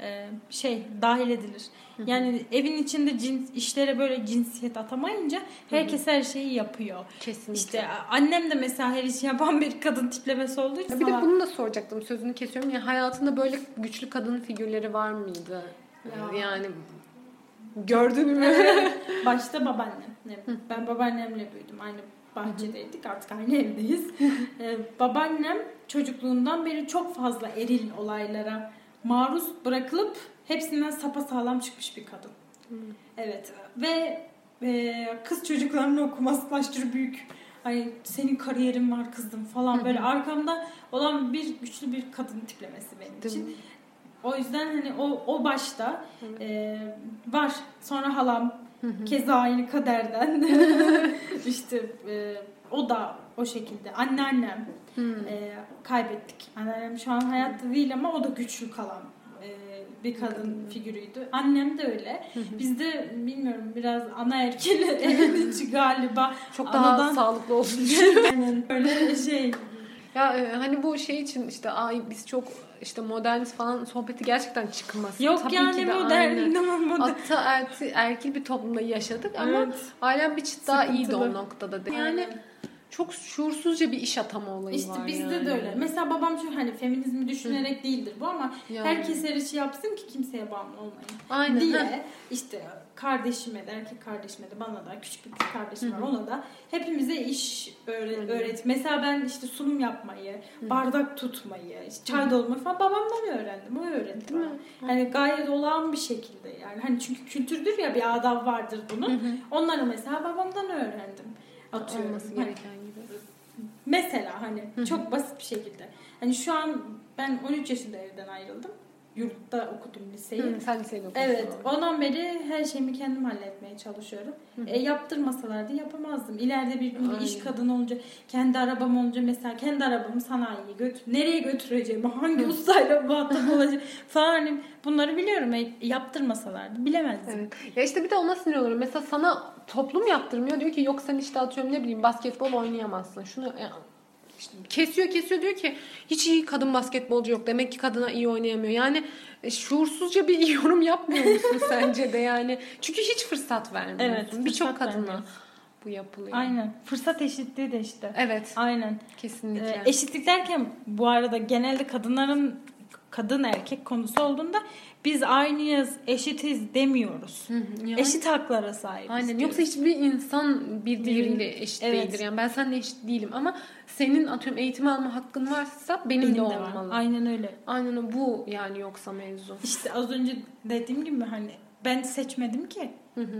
Speaker 2: e, şey dahil edilir. Yani evin içinde cins işlere böyle cinsiyet atamayınca herkes her şeyi yapıyor.
Speaker 1: Kesinlikle.
Speaker 2: İşte annem de mesela her işi yapan bir kadın tiplemesi olduğu için
Speaker 1: bir de
Speaker 2: sana-
Speaker 1: bunu da soracaktım. Sözünü kesiyorum. Ya hayatında böyle güçlü kadın figürleri var mıydı?
Speaker 2: Ya.
Speaker 1: Yani gördün mü?
Speaker 2: Başta babaannem. Ben babaannemle büyüdüm. Aynı bahçedeydik. Artık aynı evdeyiz. Ee, babaannem çocukluğundan beri çok fazla eril olaylara maruz bırakılıp hepsinden sapasağlam çıkmış bir kadın. Evet. Ve e, kız çocuklarının okuması aşırı büyük. Hani senin kariyerin var kızım falan böyle arkamda olan bir güçlü bir kadın tiplemesi benim
Speaker 1: Değil
Speaker 2: için.
Speaker 1: mi?
Speaker 2: O yüzden hani o o başta e, var. Sonra halam keza aynı kaderden işte e, o da o şekilde. Anneannem e, kaybettik. Anneannem şu an hayatta değil ama o da güçlü kalan e, bir kadın figürüydü. Annem de öyle. Bizde bilmiyorum biraz ana erkil evin içi galiba.
Speaker 1: Çok daha
Speaker 2: Anadan-
Speaker 1: sağlıklı olsun.
Speaker 2: Aynen öyle şey.
Speaker 1: ya e, hani bu şey için işte ay biz çok işte moderniz falan sohbeti gerçekten çıkmaz.
Speaker 2: Yok
Speaker 1: Tabii
Speaker 2: yani
Speaker 1: ki de
Speaker 2: modern, ne modern.
Speaker 1: Ata erti, erkil bir toplumda yaşadık ama
Speaker 2: Evet.
Speaker 1: ailem bir çıt daha iyiydi o noktada. Yani
Speaker 2: Aynen.
Speaker 1: Çok şuursuzca bir iş atama olayı
Speaker 2: İşte
Speaker 1: var
Speaker 2: bizde
Speaker 1: yani.
Speaker 2: de öyle. Mesela babam şu hani feminizmi düşünerek değildir bu ama
Speaker 1: Yani.
Speaker 2: herkes her işi yapsın ki kimseye bağımlı olmayın.
Speaker 1: Aynen.
Speaker 2: diye
Speaker 1: heh.
Speaker 2: işte kardeşime de erkek kardeşime de bana da küçük bir kız kardeşim var ona da hepimize iş öğret, öğret. Mesela ben işte sunum yapmayı, bardak tutmayı, işte çay dolmayı falan babamdan öğrendim. O öğretti
Speaker 1: mi?
Speaker 2: Hani gayet olağan bir şekilde yani. Hani çünkü kültürdür ya bir adab vardır bunun. Onları mesela babamdan öğrendim. Atıyorum.
Speaker 1: Olması
Speaker 2: Hani
Speaker 1: gereken gibi.
Speaker 2: Mesela hani çok basit bir şekilde. Hani şu an ben 13 yaşında evden ayrıldım. Yurtta okudum liseyi.
Speaker 1: Hı, sen liseyi okumuşsun.
Speaker 2: Evet, ondan beri her şeyimi kendim halletmeye çalışıyorum. E, yaptırmasalardı yapamazdım. İleride bir gün bir iş
Speaker 1: Aynen.
Speaker 2: kadını olunca, kendi arabam olunca mesela kendi arabamı sanayiye götür, nereye götüreceğim, hangi ustayla muhatap olacağım falan hani bunları biliyorum. E, yaptırmasalardı bilemezdim.
Speaker 1: Evet. Ya işte bir de ona sinir oluyorum. Mesela sana toplum yaptırmıyor. Diyor ki yok sen işte atıyorum ne bileyim basketbol oynayamazsın. Şunu e, işte kesiyor kesiyor diyor ki hiç iyi kadın basketbolcu yok. Demek ki kadına iyi oynayamıyor. Yani e, şuursuzca bir yorum yapmıyor musun sence de yani? Çünkü hiç fırsat vermiyorsun.
Speaker 2: Evet,
Speaker 1: Birçok kadına bu yapılıyor.
Speaker 2: Aynen. Fırsat eşitliği de işte.
Speaker 1: Evet.
Speaker 2: Aynen.
Speaker 1: Kesinlikle.
Speaker 2: Ee, eşitlik derken bu arada genelde kadınların kadın erkek konusu olduğunda biz aynıyız, eşitiz demiyoruz.
Speaker 1: Hı hı. Yani-
Speaker 2: Eşit haklara sahibiz.
Speaker 1: Aynen.
Speaker 2: diyoruz.
Speaker 1: Yoksa hiçbir insan bir diğeriyle eşit
Speaker 2: Evet.
Speaker 1: değildir. Yani ben seninle eşit değilim ama senin atıyorum eğitim alma hakkın varsa benim,
Speaker 2: Benim
Speaker 1: de
Speaker 2: de var.
Speaker 1: olmalı.
Speaker 2: Aynen öyle.
Speaker 1: Aynen bu yani yoksa mevzu.
Speaker 2: İşte az önce dediğim gibi hani ben seçmedim ki.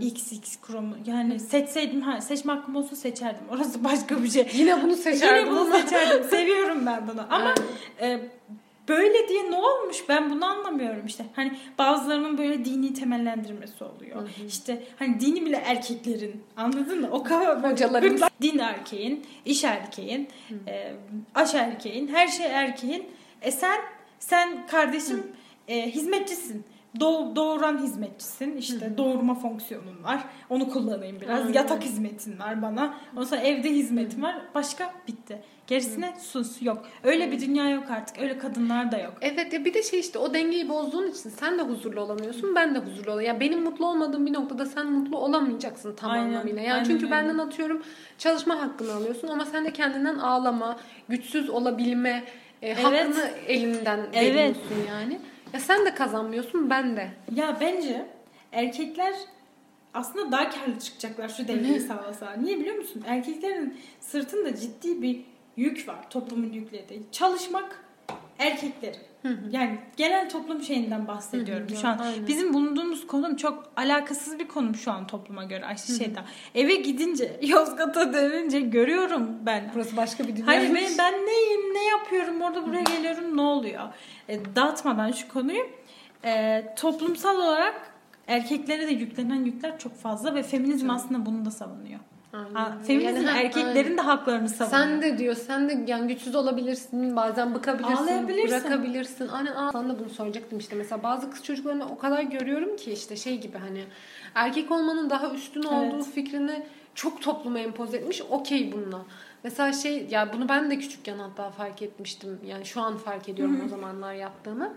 Speaker 2: XX Chrome'u. Yani seçseydim ha seçme hakkım olsa seçerdim. Orası başka bir şey.
Speaker 1: Yine bunu seçerdim
Speaker 2: Yine bunu seçerdim. Seviyorum ben bunu. Ama e, böyle diye ne olmuş ben bunu anlamıyorum işte. Hani bazılarının böyle dini temellendirmesi oluyor. İşte hani dini bile erkeklerin anladın mı? O kadar
Speaker 1: Hocalarımız.
Speaker 2: din erkeğin, iş erkeğin, e, aş erkeğin, her şey erkeğin. E sen sen kardeşim e, hizmetçisin. Doğ, doğuran hizmetçisin. İşte doğurma fonksiyonun var. Onu kullanayım biraz.
Speaker 1: Aynen.
Speaker 2: Yatak hizmetin var bana. Ondan sonra evde hizmetim var. Başka bitti. Gerisine sus yok. Öyle bir dünya yok artık. Öyle kadınlar da yok.
Speaker 1: Evet ya bir de şey işte o dengeyi bozduğun için sen de huzurlu olamıyorsun ben de huzurlu olamıyorum. Ya benim mutlu olmadığım bir noktada sen mutlu olamayacaksın tam
Speaker 2: Aynen,
Speaker 1: anlamıyla. Yani
Speaker 2: aynen
Speaker 1: çünkü
Speaker 2: öyle.
Speaker 1: benden atıyorum çalışma hakkını alıyorsun ama sen de kendinden ağlama, güçsüz olabilme e,
Speaker 2: Evet.
Speaker 1: hakkını elinden
Speaker 2: Evet.
Speaker 1: veriyorsun yani. Ya sen de kazanmıyorsun ben de.
Speaker 2: Ya bence erkekler aslında daha karlı çıkacaklar şu dengeyi sağlasa. Niye biliyor musun? Erkeklerin sırtında ciddi bir yük var. Toplumun yüklediği. Çalışmak erkeklerin. Yani genel toplum şeyinden bahsediyorum
Speaker 1: Hı hı,
Speaker 2: şu an.
Speaker 1: aynen.
Speaker 2: Bizim bulunduğumuz konum çok alakasız bir konum şu an topluma göre. Ay şeyden. Eve gidince, Yozgat'a dönünce görüyorum ben.
Speaker 1: Burası başka bir dünya.
Speaker 2: Hani ben, ben neyim, ne yapıyorum, orada buraya geliyorum, ne oluyor? E, dağıtmadan şu konuyu. e, toplumsal olarak erkeklere de yüklenen yükler çok fazla ve feminizm aslında bunu da savunuyor. Ha, feminizm
Speaker 1: Yani
Speaker 2: erkeklerin
Speaker 1: aynen.
Speaker 2: de haklarını savunuyor.
Speaker 1: Sen de diyor sen de yani güçsüz olabilirsin bazen bıkabilirsin bırakabilirsin aynen aa, sana da bunu soracaktım işte mesela bazı kız çocuklarını o kadar görüyorum ki işte şey gibi hani erkek olmanın daha üstün olduğu
Speaker 2: Evet.
Speaker 1: fikrini çok topluma empoze etmiş okey bununla mesela şey ya bunu ben de küçükken hatta fark etmiştim yani şu an fark ediyorum o zamanlar yaptığımı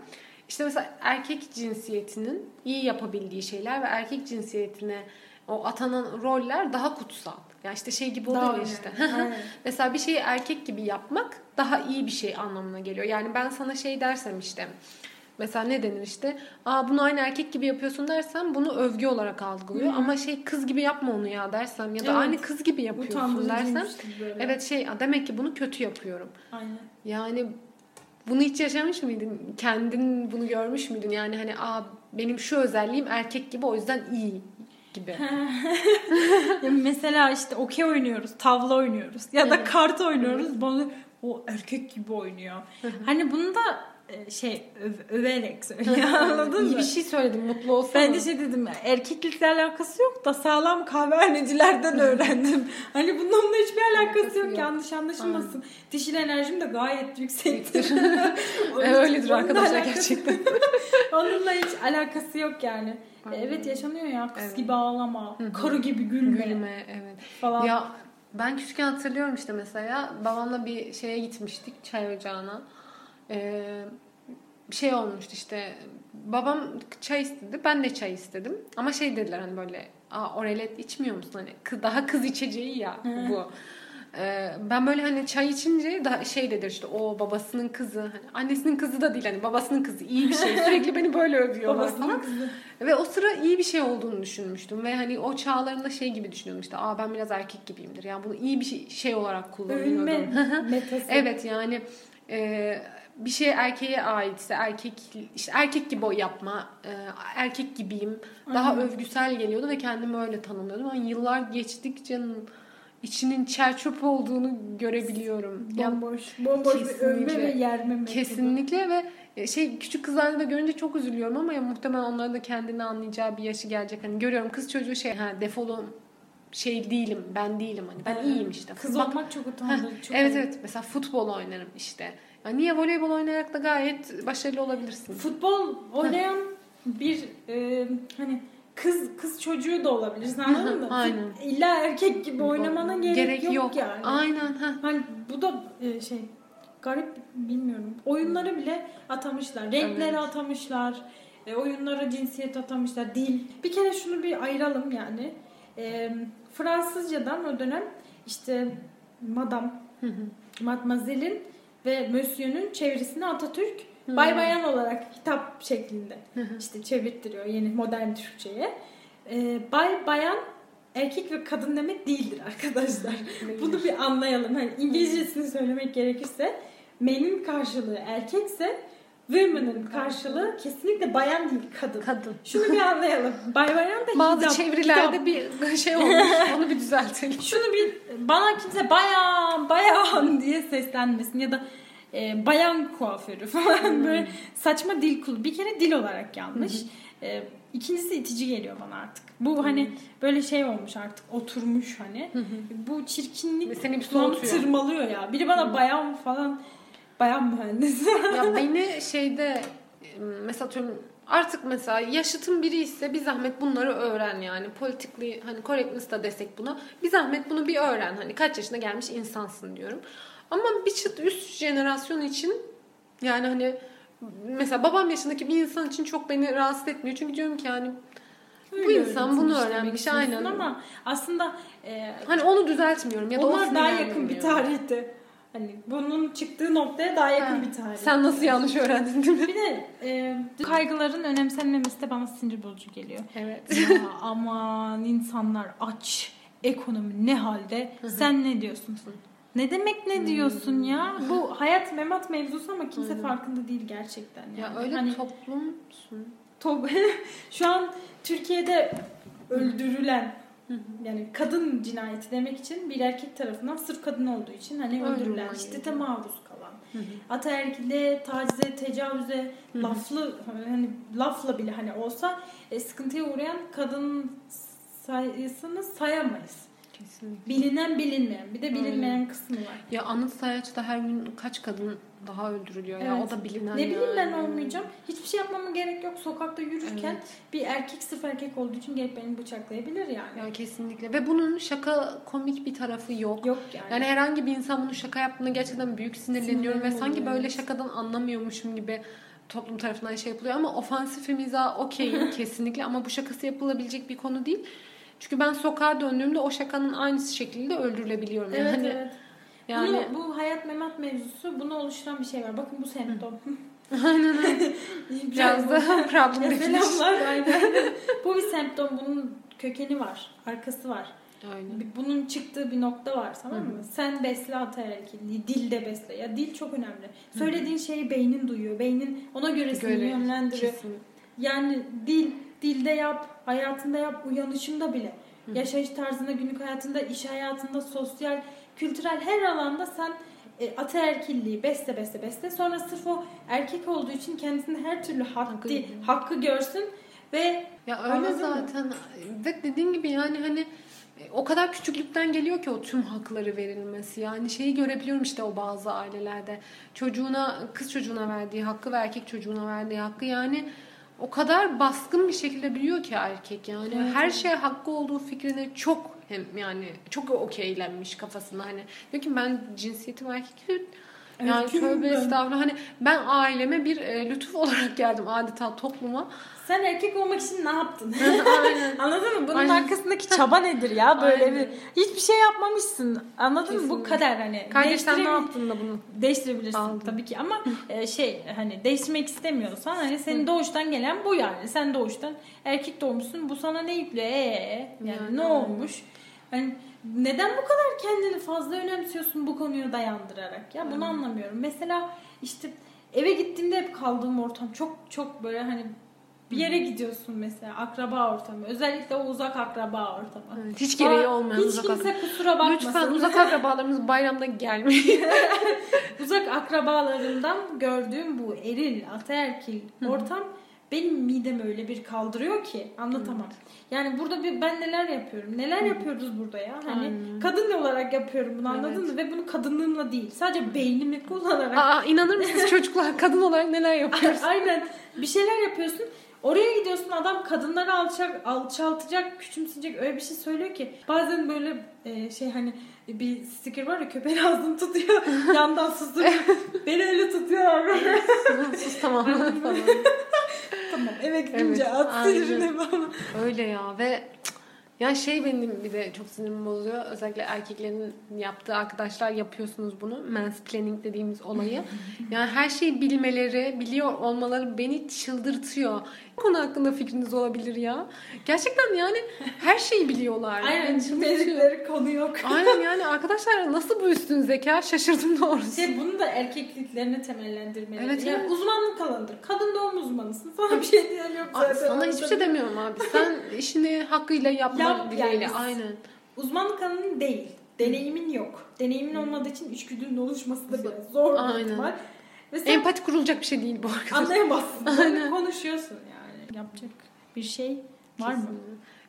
Speaker 1: işte mesela erkek cinsiyetinin iyi yapabildiği şeyler ve erkek cinsiyetine o atanan roller daha kutsal. Yani işte şey gibi oluyor
Speaker 2: Daha
Speaker 1: ya işte. Mesela bir şeyi erkek gibi yapmak daha iyi bir şey anlamına geliyor. Yani ben sana şey dersem işte mesela ne denir işte aa bunu aynı erkek gibi yapıyorsun dersem bunu övgü olarak algılıyor. Ama şey kız gibi yapma onu ya dersem ya da
Speaker 2: Evet.
Speaker 1: aynı kız gibi yapıyorsun dersem evet şey "Aa, demek ki bunu kötü yapıyorum.
Speaker 2: Aynen.
Speaker 1: Yani bunu hiç yaşamış mıydın? Kendin bunu görmüş müydün? Yani hani aa benim şu özelliğim erkek gibi o yüzden iyi gibi.
Speaker 2: Ya mesela işte okey oynuyoruz, tavla oynuyoruz ya da
Speaker 1: Evet.
Speaker 2: kart oynuyoruz. Bunu o erkek gibi oynuyor. hani bunu da şey öv- överek söylüyor. Anladın mı?
Speaker 1: bir şey söyledim mutlu olsana.
Speaker 2: Ben de şey dedim erkeklikle alakası yok da sağlam kahvehanecilerden öğrendim. hani bunun onunla hiçbir alakası
Speaker 1: Alakası
Speaker 2: yok.
Speaker 1: yok.
Speaker 2: Yanlış anlaşılmasın. Dişil enerjim de gayet yüksektir.
Speaker 1: E, öyledir arkadaşlar
Speaker 2: alakası-
Speaker 1: gerçekten.
Speaker 2: Onunla hiç alakası yok yani. E,
Speaker 1: Aynen.
Speaker 2: Evet yaşanıyor ya kız
Speaker 1: Evet.
Speaker 2: gibi ağlama, karı gibi gülme,
Speaker 1: Gülme evet.
Speaker 2: falan.
Speaker 1: Ya ben küçükken hatırlıyorum işte mesela babamla bir şeye gitmiştik çay ocağına. Ee, şey olmuştu işte babam çay istedi ben de çay istedim ama şey dediler hani böyle Aa, orelet içmiyor musun hani daha kız içeceği ya bu. Ee, ben böyle hani çay içince daha şey dedir işte o babasının kızı hani annesinin kızı da değil hani babasının kızı iyi bir şey sürekli beni böyle övüyorlar
Speaker 2: Babasının
Speaker 1: falan.
Speaker 2: kızı.
Speaker 1: Ve o sıra iyi bir şey olduğunu düşünmüştüm ve hani o çağlarında şey gibi düşünüyordum işte aa ben biraz erkek gibiyimdir yani bunu iyi bir şey, şey olarak kullanıyordum.
Speaker 2: Övünme metası.
Speaker 1: evet yani e, bir şey erkeğe aitse erkek işte erkek gibi o yapma e, erkek gibiyim daha
Speaker 2: Aynen.
Speaker 1: övgüsel geliyordu ve kendimi öyle tanımlıyordum ama yıllar geçtikçe içinin çerçöp olduğunu görebiliyorum. Ya
Speaker 2: Bomboş. Bomboş bir övme ve yerme.
Speaker 1: Kesinlikle ve e, şey küçük kızlarda da görünce çok üzülüyorum ama ya muhtemelen onların da kendini anlayacağı bir yaşı gelecek. Hani görüyorum kız çocuğu şey ha defolum şey değilim ben değilim hani ben
Speaker 2: Evet.
Speaker 1: iyiyim işte.
Speaker 2: Kız
Speaker 1: Bak-
Speaker 2: olmak çok utandırıcı.
Speaker 1: evet evet mesela futbol oynarım işte. Ya niye voleybol oynayarak da gayet başarılı olabilirsin.
Speaker 2: Futbol oynayan bir e, hani kız kız çocuğu da olabilirsin anladın mı?
Speaker 1: Aynen.
Speaker 2: İlla erkek gibi oynamana gerek, yok, yani.
Speaker 1: Aynen ha.
Speaker 2: Hani bu da e, şey garip bilmiyorum. Oyunları bile atamışlar. Renkleri
Speaker 1: Evet.
Speaker 2: atamışlar. E, oyunlara cinsiyet atamışlar. Dil. Bir kere şunu bir ayıralım yani. E, Fransızcadan o dönem işte Madame, Mademoiselle'in ve Monsieur'ün çevirisini Atatürk
Speaker 1: Hı.
Speaker 2: bay bayan olarak hitap şeklinde işte çevirttiriyor yeni modern Türkçe'ye. E, bay bayan erkek ve kadın demek değildir arkadaşlar. Bunu bir anlayalım. Hani İngilizcesini söylemek gerekirse men'in karşılığı erkekse women'ın karşılığı kesinlikle bayan değil kadın.
Speaker 1: kadın.
Speaker 2: Şunu bir anlayalım. Bay bayan da
Speaker 1: Bazı
Speaker 2: hitap,
Speaker 1: çevirilerde
Speaker 2: hitap.
Speaker 1: bir şey olmuş. Onu bir düzeltelim.
Speaker 2: Şunu bir bana kimse bayan bayan diye seslenmesin ya da e, bayan kuaförü falan böyle saçma dil kulu. Bir kere dil olarak yanlış. E, ikincisi itici geliyor bana artık. Bu hani böyle şey olmuş artık oturmuş hani. Bu çirkinlik
Speaker 1: seni bir
Speaker 2: tırmalıyor ya. Biri bana bayan falan bayan mühendis.
Speaker 1: ya beni şeyde mesela atıyorum artık mesela yaşıtın biri ise bir zahmet bunları öğren yani. Politically hani correctness da desek buna. Bir zahmet bunu bir öğren. Hani kaç yaşına gelmiş insansın diyorum. Ama bir çıt üst jenerasyon için yani hani mesela babam yaşındaki bir insan için çok beni rahatsız etmiyor. Çünkü diyorum ki yani bu insan bunu
Speaker 2: öğrenmiş
Speaker 1: aynen.
Speaker 2: Ama aslında e,
Speaker 1: Hani onu düzeltmiyorum ya da
Speaker 2: Onlar daha yakın bir tarihte. Hani bunun çıktığı noktaya daha yakın
Speaker 1: Ha.
Speaker 2: bir tarih.
Speaker 1: Sen nasıl yanlış öğrendin değil mi?
Speaker 2: Bir de e, kaygıların önemsenmemesi de bana sinir bozucu geliyor.
Speaker 1: Evet.
Speaker 2: ya aman insanlar aç, ekonomi ne halde? Sen ne diyorsun? Ne demek ne diyorsun ya? Bu hayat memat mevzusu ama kimse farkında değil gerçekten. Yani.
Speaker 1: Ya öyle
Speaker 2: hani
Speaker 1: toplumsun.
Speaker 2: to- şu an Türkiye'de öldürülen yani kadın cinayeti demek için bir erkek tarafından sırf kadın olduğu için hani
Speaker 1: Öldürülen
Speaker 2: şiddete maruz kalan, ataerkile, tacize, tecavüze, laflı hani lafla bile hani olsa e, sıkıntıya uğrayan kadın sayısını sayamayız.
Speaker 1: Kesinlikle.
Speaker 2: Bilinen bilinmeyen. Bir de bilinmeyen kısmı var.
Speaker 1: Ya anıt sayaçta her gün kaç kadın daha öldürülüyor ya
Speaker 2: Evet.
Speaker 1: o da bilinen
Speaker 2: Ne bileyim ben
Speaker 1: yani.
Speaker 2: olmayacağım. Hiçbir şey yapmama gerek yok. Sokakta yürürken
Speaker 1: Evet.
Speaker 2: bir erkek sırf erkek olduğu için gelip beni bıçaklayabilir yani.
Speaker 1: Ya kesinlikle ve bunun şaka komik bir tarafı yok.
Speaker 2: Yok yani.
Speaker 1: Yani herhangi bir insan bunu şaka yaptığında gerçekten büyük sinirleniyorum ve
Speaker 2: Sinirlerim
Speaker 1: sanki
Speaker 2: oluyor,
Speaker 1: böyle şakadan anlamıyormuşum gibi toplum tarafından şey yapılıyor ama ofansif mizah okey kesinlikle ama bu şakası yapılabilecek bir konu değil. Çünkü ben sokağa döndüğümde o şakanın aynısı şekilde öldürülebiliyorum.
Speaker 2: Evet
Speaker 1: yani.
Speaker 2: evet.
Speaker 1: Yani
Speaker 2: Bunu, bu hayat memat mevzusu bunu oluşturan bir şey var. Bakın bu semptom.
Speaker 1: aynen öyle. Biraz da problem.
Speaker 2: Selamlar aynen. bu bir semptom. Bunun kökeni var. Arkası var.
Speaker 1: Aynen.
Speaker 2: Bunun çıktığı bir nokta var tamam mı? Sen besle ataerkilliği, dilde besle. Ya dil çok önemli. Söylediğin şeyi beynin duyuyor. Beynin ona göre seni
Speaker 1: Göre,
Speaker 2: yönlendiriyor.
Speaker 1: kesin.
Speaker 2: Yani dil, dilde yap, hayatında yap, uyanışında bile. Yaşayış tarzında, günlük hayatında, iş hayatında, sosyal, kültürel her alanda sen e, ataerkilliği besle besle besle. Sonra sırf o erkek olduğu için kendisinde her türlü
Speaker 1: Hakkı
Speaker 2: haddi, hakkı görsün ve
Speaker 1: Ya öyle zaten. Ve dediğin gibi yani hani e, o kadar küçüklükten geliyor ki o tüm hakları verilmesi. Yani şeyi görebiliyorum işte o bazı ailelerde. Çocuğuna, kız çocuğuna verdiği hakkı ve erkek çocuğuna verdiği hakkı yani o kadar baskın bir şekilde biliyor ki erkek yani.
Speaker 2: Evet,
Speaker 1: Her şeye hakkı olduğu fikrine çok hem yani çok okeylenmiş kafasında hani. Diyor ki ben cinsiyetim erkek yani
Speaker 2: Erkeğim
Speaker 1: tövbe
Speaker 2: ben.
Speaker 1: estağfurullah hani ben aileme bir e, lütuf olarak geldim adeta topluma.
Speaker 2: sen erkek olmak için ne yaptın?
Speaker 1: Aynen.
Speaker 2: Anladın mı? Bunun
Speaker 1: Aynen.
Speaker 2: arkasındaki çaba nedir ya? Böyle
Speaker 1: Aynen.
Speaker 2: bir hiçbir şey yapmamışsın. Anladın mı? Bu
Speaker 1: Kesinlikle.
Speaker 2: kadar hani.
Speaker 1: Kardeş sen ne yaptın da bunu?
Speaker 2: Değiştirebilirsin
Speaker 1: Aldım.
Speaker 2: tabii ki ama e, şey hani değiştirmek istemiyorsan hani senin doğuştan gelen bu yani. Sen doğuştan erkek doğmuşsun. Bu sana ne yüklüyor? Ee, yani,
Speaker 1: Yani
Speaker 2: ne olmuş? Hani neden bu kadar kendini fazla önemsiyorsun bu konuyu dayandırarak? Ya bunu anlamıyorum. Mesela işte eve gittiğimde hep kaldığım ortam çok çok böyle hani Bir yere gidiyorsun mesela akraba ortamı. Özellikle o uzak akraba ortamı.
Speaker 1: Evet, hiç gereği
Speaker 2: Aa,
Speaker 1: olmayan
Speaker 2: Hiç
Speaker 1: uzak
Speaker 2: kimse
Speaker 1: akraba.
Speaker 2: kusura bakmasın.
Speaker 1: Lütfen uzak akrabalarımız bayramda gelmeyin.
Speaker 2: Uzak akrabalarımdan gördüğüm bu eril, ataerkil ortam benim midemi öyle bir kaldırıyor ki anlatamam. Yani burada bir ben neler yapıyorum? Neler yapıyoruz burada ya? Hani
Speaker 1: Aynen.
Speaker 2: kadın olarak yapıyorum bunu anladın
Speaker 1: Evet.
Speaker 2: mı? Ve bunu kadınlığımla değil. Sadece beynimi kullanarak.
Speaker 1: Aa, inanır mısınız çocuklar kadın olarak neler yapıyoruz?
Speaker 2: Aynen. Bir şeyler yapıyorsun. Oraya gidiyorsun adam kadınları alçak, alçaltacak, küçümseyecek öyle bir şey söylüyor ki. Bazen böyle e, şey hani bir sticker var ya köpeğin ağzını tutuyor. yandan susturuyor. Beni öyle tutuyorlar böyle.
Speaker 1: Sus tamam. tamam.
Speaker 2: Tamam eve gidince
Speaker 1: Evet,
Speaker 2: at sinirini bana.
Speaker 1: Öyle ya ve ya şey benim bir de çok sinirimi bozuyor. Özellikle erkeklerin yaptığı arkadaşlar yapıyorsunuz bunu. Mansplaining dediğimiz olayı. Yani her şeyi bilmeleri, biliyor olmaları beni çıldırtıyor. Konu hakkında fikriniz olabilir ya. Gerçekten yani her şeyi biliyorlar.
Speaker 2: Aynen
Speaker 1: çıldırtıyor.
Speaker 2: bilmedikleri konu yok.
Speaker 1: Aynen yani arkadaşlar nasıl bu üstün zeka şaşırdım doğrusu.
Speaker 2: Şey, bunu da erkekliklerine temellendirmeli.
Speaker 1: Evet,
Speaker 2: yani
Speaker 1: evet.
Speaker 2: uzmanlık alanıdır. Kadın doğum uzmanısın. Sana bir şey diyen yok zaten.
Speaker 1: Sana hiçbir şey demiyorum abi. Sen işini hakkıyla yapma
Speaker 2: Yap
Speaker 1: dileğiyle.
Speaker 2: yani.
Speaker 1: Aynen.
Speaker 2: Uzmanlık alanın değil. Deneyimin yok. Deneyimin olmadığı için içgüdünün oluşması da biraz zor bir
Speaker 1: Aynen.
Speaker 2: ihtimal. Ve sen
Speaker 1: Empati kurulacak bir şey değil bu arkadaşlar.
Speaker 2: anlayamazsın. Böyle konuşuyorsun yani. Yapacak bir şey var mı?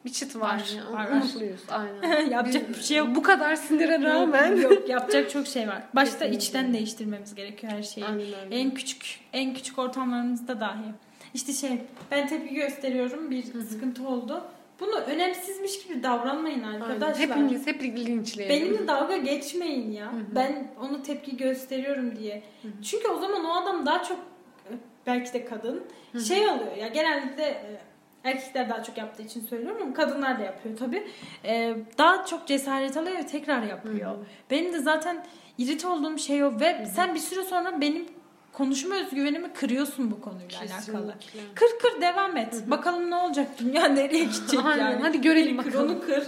Speaker 1: Bir çıt var,
Speaker 2: Var, var, var.
Speaker 1: Umutluyuz aynen.
Speaker 2: Yapacak bir şey yok.
Speaker 1: Bu kadar sinire rağmen.
Speaker 2: Yok, yok, yapacak çok şey var. Başta
Speaker 1: Kesinlikle.
Speaker 2: içten değiştirmemiz gerekiyor her şeyi.
Speaker 1: Aynen öyle.
Speaker 2: En küçük en küçük ortamlarımızda dahi. İşte şey ben tepki gösteriyorum bir sıkıntı oldu. Bunu önemsizmiş gibi davranmayın
Speaker 1: Aynen.
Speaker 2: arkadaşlar.
Speaker 1: Hepimiz hep linçleyelim.
Speaker 2: Benimle dalga geçmeyin ya. Ben onu tepki gösteriyorum diye. Çünkü o zaman o adam daha çok belki de kadın şey alıyor ya genellikle e, erkekler daha çok yaptığı için söylüyorum ama kadınlar da yapıyor tabii. E, daha çok cesaret alıyor ve tekrar yapıyor. Benim de zaten irit olduğum şey o ve sen bir süre sonra benim konuşma özgüvenimi kırıyorsun bu konuyla alakalı.
Speaker 1: Kesinlikle.
Speaker 2: Kır kır devam et. Bakalım ne olacak dünya nereye gidecek
Speaker 1: Aynen.
Speaker 2: yani.
Speaker 1: Hadi görelim
Speaker 2: kır,
Speaker 1: bakalım.
Speaker 2: Onu kır.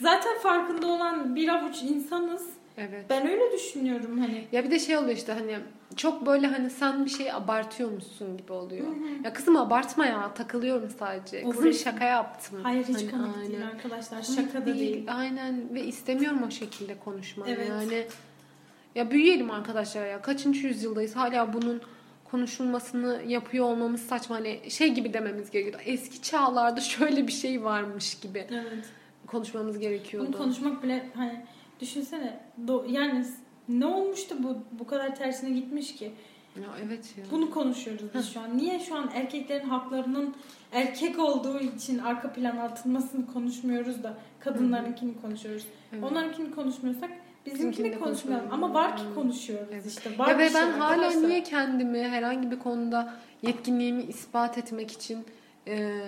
Speaker 2: Zaten farkında olan bir avuç insanız.
Speaker 1: Evet.
Speaker 2: Ben öyle düşünüyorum hani.
Speaker 1: Ya bir de şey oluyor işte hani çok böyle hani sen bir şey abartıyormuşsun gibi oluyor. Ya kızım abartma ya takılıyorum sadece. Kızım
Speaker 2: Uğraşma.
Speaker 1: şaka yaptım.
Speaker 2: Hayır hiç
Speaker 1: Hani
Speaker 2: komik
Speaker 1: aynen.
Speaker 2: değil arkadaşlar. Şaka da değil.
Speaker 1: Aynen ve istemiyorum o şekilde konuşmayı.
Speaker 2: Evet.
Speaker 1: Yani ya büyüyelim arkadaşlar ya. Kaçıncı yüzyıldayız? Hala bunun konuşulmasını yapıyor olmamız saçma. Hani şey gibi dememiz gerekiyor. Eski çağlarda şöyle bir şey varmış gibi
Speaker 2: Evet.
Speaker 1: konuşmamız gerekiyordu.
Speaker 2: Bunu konuşmak bile hani düşünsene do- yani ne olmuştu bu bu kadar tersine gitmiş ki?
Speaker 1: Ya evet ya.
Speaker 2: Bunu konuşuyoruz biz şu an. Niye şu an erkeklerin haklarının erkek olduğu için arka plana atılmasını konuşmuyoruz da kadınlarınkini konuşuyoruz.
Speaker 1: Evet.
Speaker 2: Onlarınkini konuşmuyorsak bizimkini konuşmayalım. Ama var ki konuşuyoruz
Speaker 1: Evet.
Speaker 2: işte. Var
Speaker 1: Ya ve
Speaker 2: şey
Speaker 1: ben hala
Speaker 2: arkadaşlar.
Speaker 1: niye kendimi herhangi bir konuda yetkinliğimi ispat etmek için e,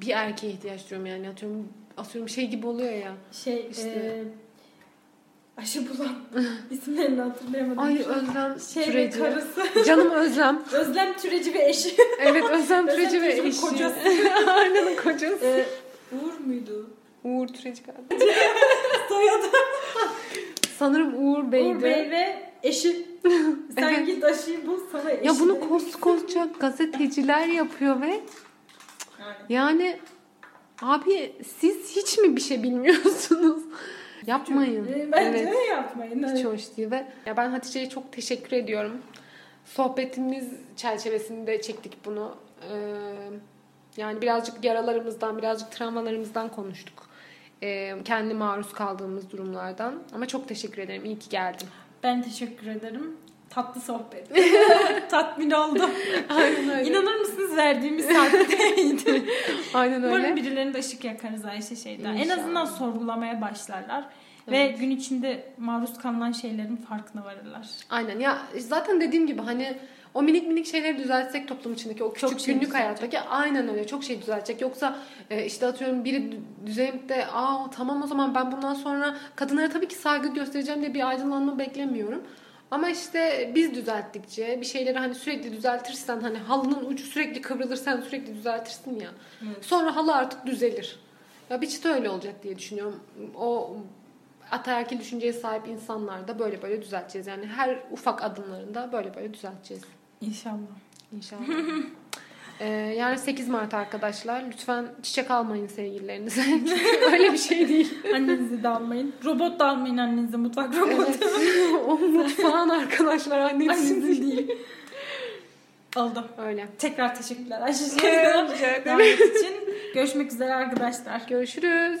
Speaker 1: bir erkeğe ihtiyaç duyuyorum yani atıyorum atıyorum şey gibi oluyor ya.
Speaker 2: şey
Speaker 1: İşte-
Speaker 2: e, aşı bulan isimlerini hatırlayamadım.
Speaker 1: Ay Özlem
Speaker 2: şey
Speaker 1: Türeci.
Speaker 2: karısı.
Speaker 1: Canım Özlem.
Speaker 2: Özlem Türeci ve eşi.
Speaker 1: Evet Özlem Türeci ve eşi.
Speaker 2: kocası.
Speaker 1: Aynen kocası.
Speaker 2: e, Uğur muydu?
Speaker 1: Uğur Türeci galiba.
Speaker 2: Soyadı.
Speaker 1: Sanırım Uğur Bey'di.
Speaker 2: Uğur Bey ve eşi. Sen
Speaker 1: Evet.
Speaker 2: git aşıyı bul sana eşi.
Speaker 1: Ya bunu koskoca gazeteciler yapıyor ve
Speaker 2: Yani.
Speaker 1: yani abi siz hiç mi bir şey bilmiyorsunuz? Yapmayın.
Speaker 2: E, Bence
Speaker 1: evet.
Speaker 2: yapmayın.
Speaker 1: Hiç
Speaker 2: Evet.
Speaker 1: hoş değil ve ya ben Hatice'ye çok teşekkür ediyorum. Sohbetimiz çerçevesinde çektik bunu. Ee, yani birazcık yaralarımızdan, birazcık travmalarımızdan konuştuk. Ee, kendi maruz kaldığımız durumlardan. Ama çok teşekkür ederim. İyi ki geldin.
Speaker 2: Ben teşekkür ederim. Tatlı sohbet. Tatmin oldum.
Speaker 1: Aynen öyle.
Speaker 2: İnanır mısınız verdiğimiz saatteydi.
Speaker 1: Aynen öyle.
Speaker 2: Umarım birilerine de ışık yakarız Ayşe şeyden. En azından sorgulamaya başlarlar.
Speaker 1: Evet.
Speaker 2: Ve gün içinde maruz kalınan şeylerin farkına varırlar.
Speaker 1: Aynen ya zaten dediğim gibi hani o minik minik şeyleri düzeltsek toplum içindeki o küçük
Speaker 2: Çok şey
Speaker 1: günlük hayattaki aynen öyle çok şey düzeltecek. Yoksa e, işte atıyorum biri dü- düzelip de aa tamam o zaman ben bundan sonra kadınlara tabii ki saygı göstereceğim diye bir aydınlanma beklemiyorum. Ama işte biz düzelttikçe bir şeyleri hani sürekli düzeltirsen hani halının ucu sürekli kıvrılır sen sürekli düzeltirsin ya. Sonra halı artık düzelir. Ya bir çıta öyle olacak diye düşünüyorum. O ataerkil düşünceye sahip insanlar da böyle böyle düzelteceğiz. Yani her ufak adımlarında böyle böyle düzelteceğiz.
Speaker 2: İnşallah.
Speaker 1: İnşallah. Ee, yarın 8 Mart arkadaşlar. Lütfen çiçek almayın sevgililerinize. Öyle bir şey değil.
Speaker 2: Annenizi de almayın. Robot da almayın annenize. Mutfak robotu.
Speaker 1: Evet. o mutfağın arkadaşlar
Speaker 2: annenizin
Speaker 1: değil.
Speaker 2: değil. Oldu.
Speaker 1: Öyle.
Speaker 2: Tekrar teşekkürler Ayşe Şehir'den. için. Görüşmek üzere arkadaşlar.
Speaker 1: Görüşürüz.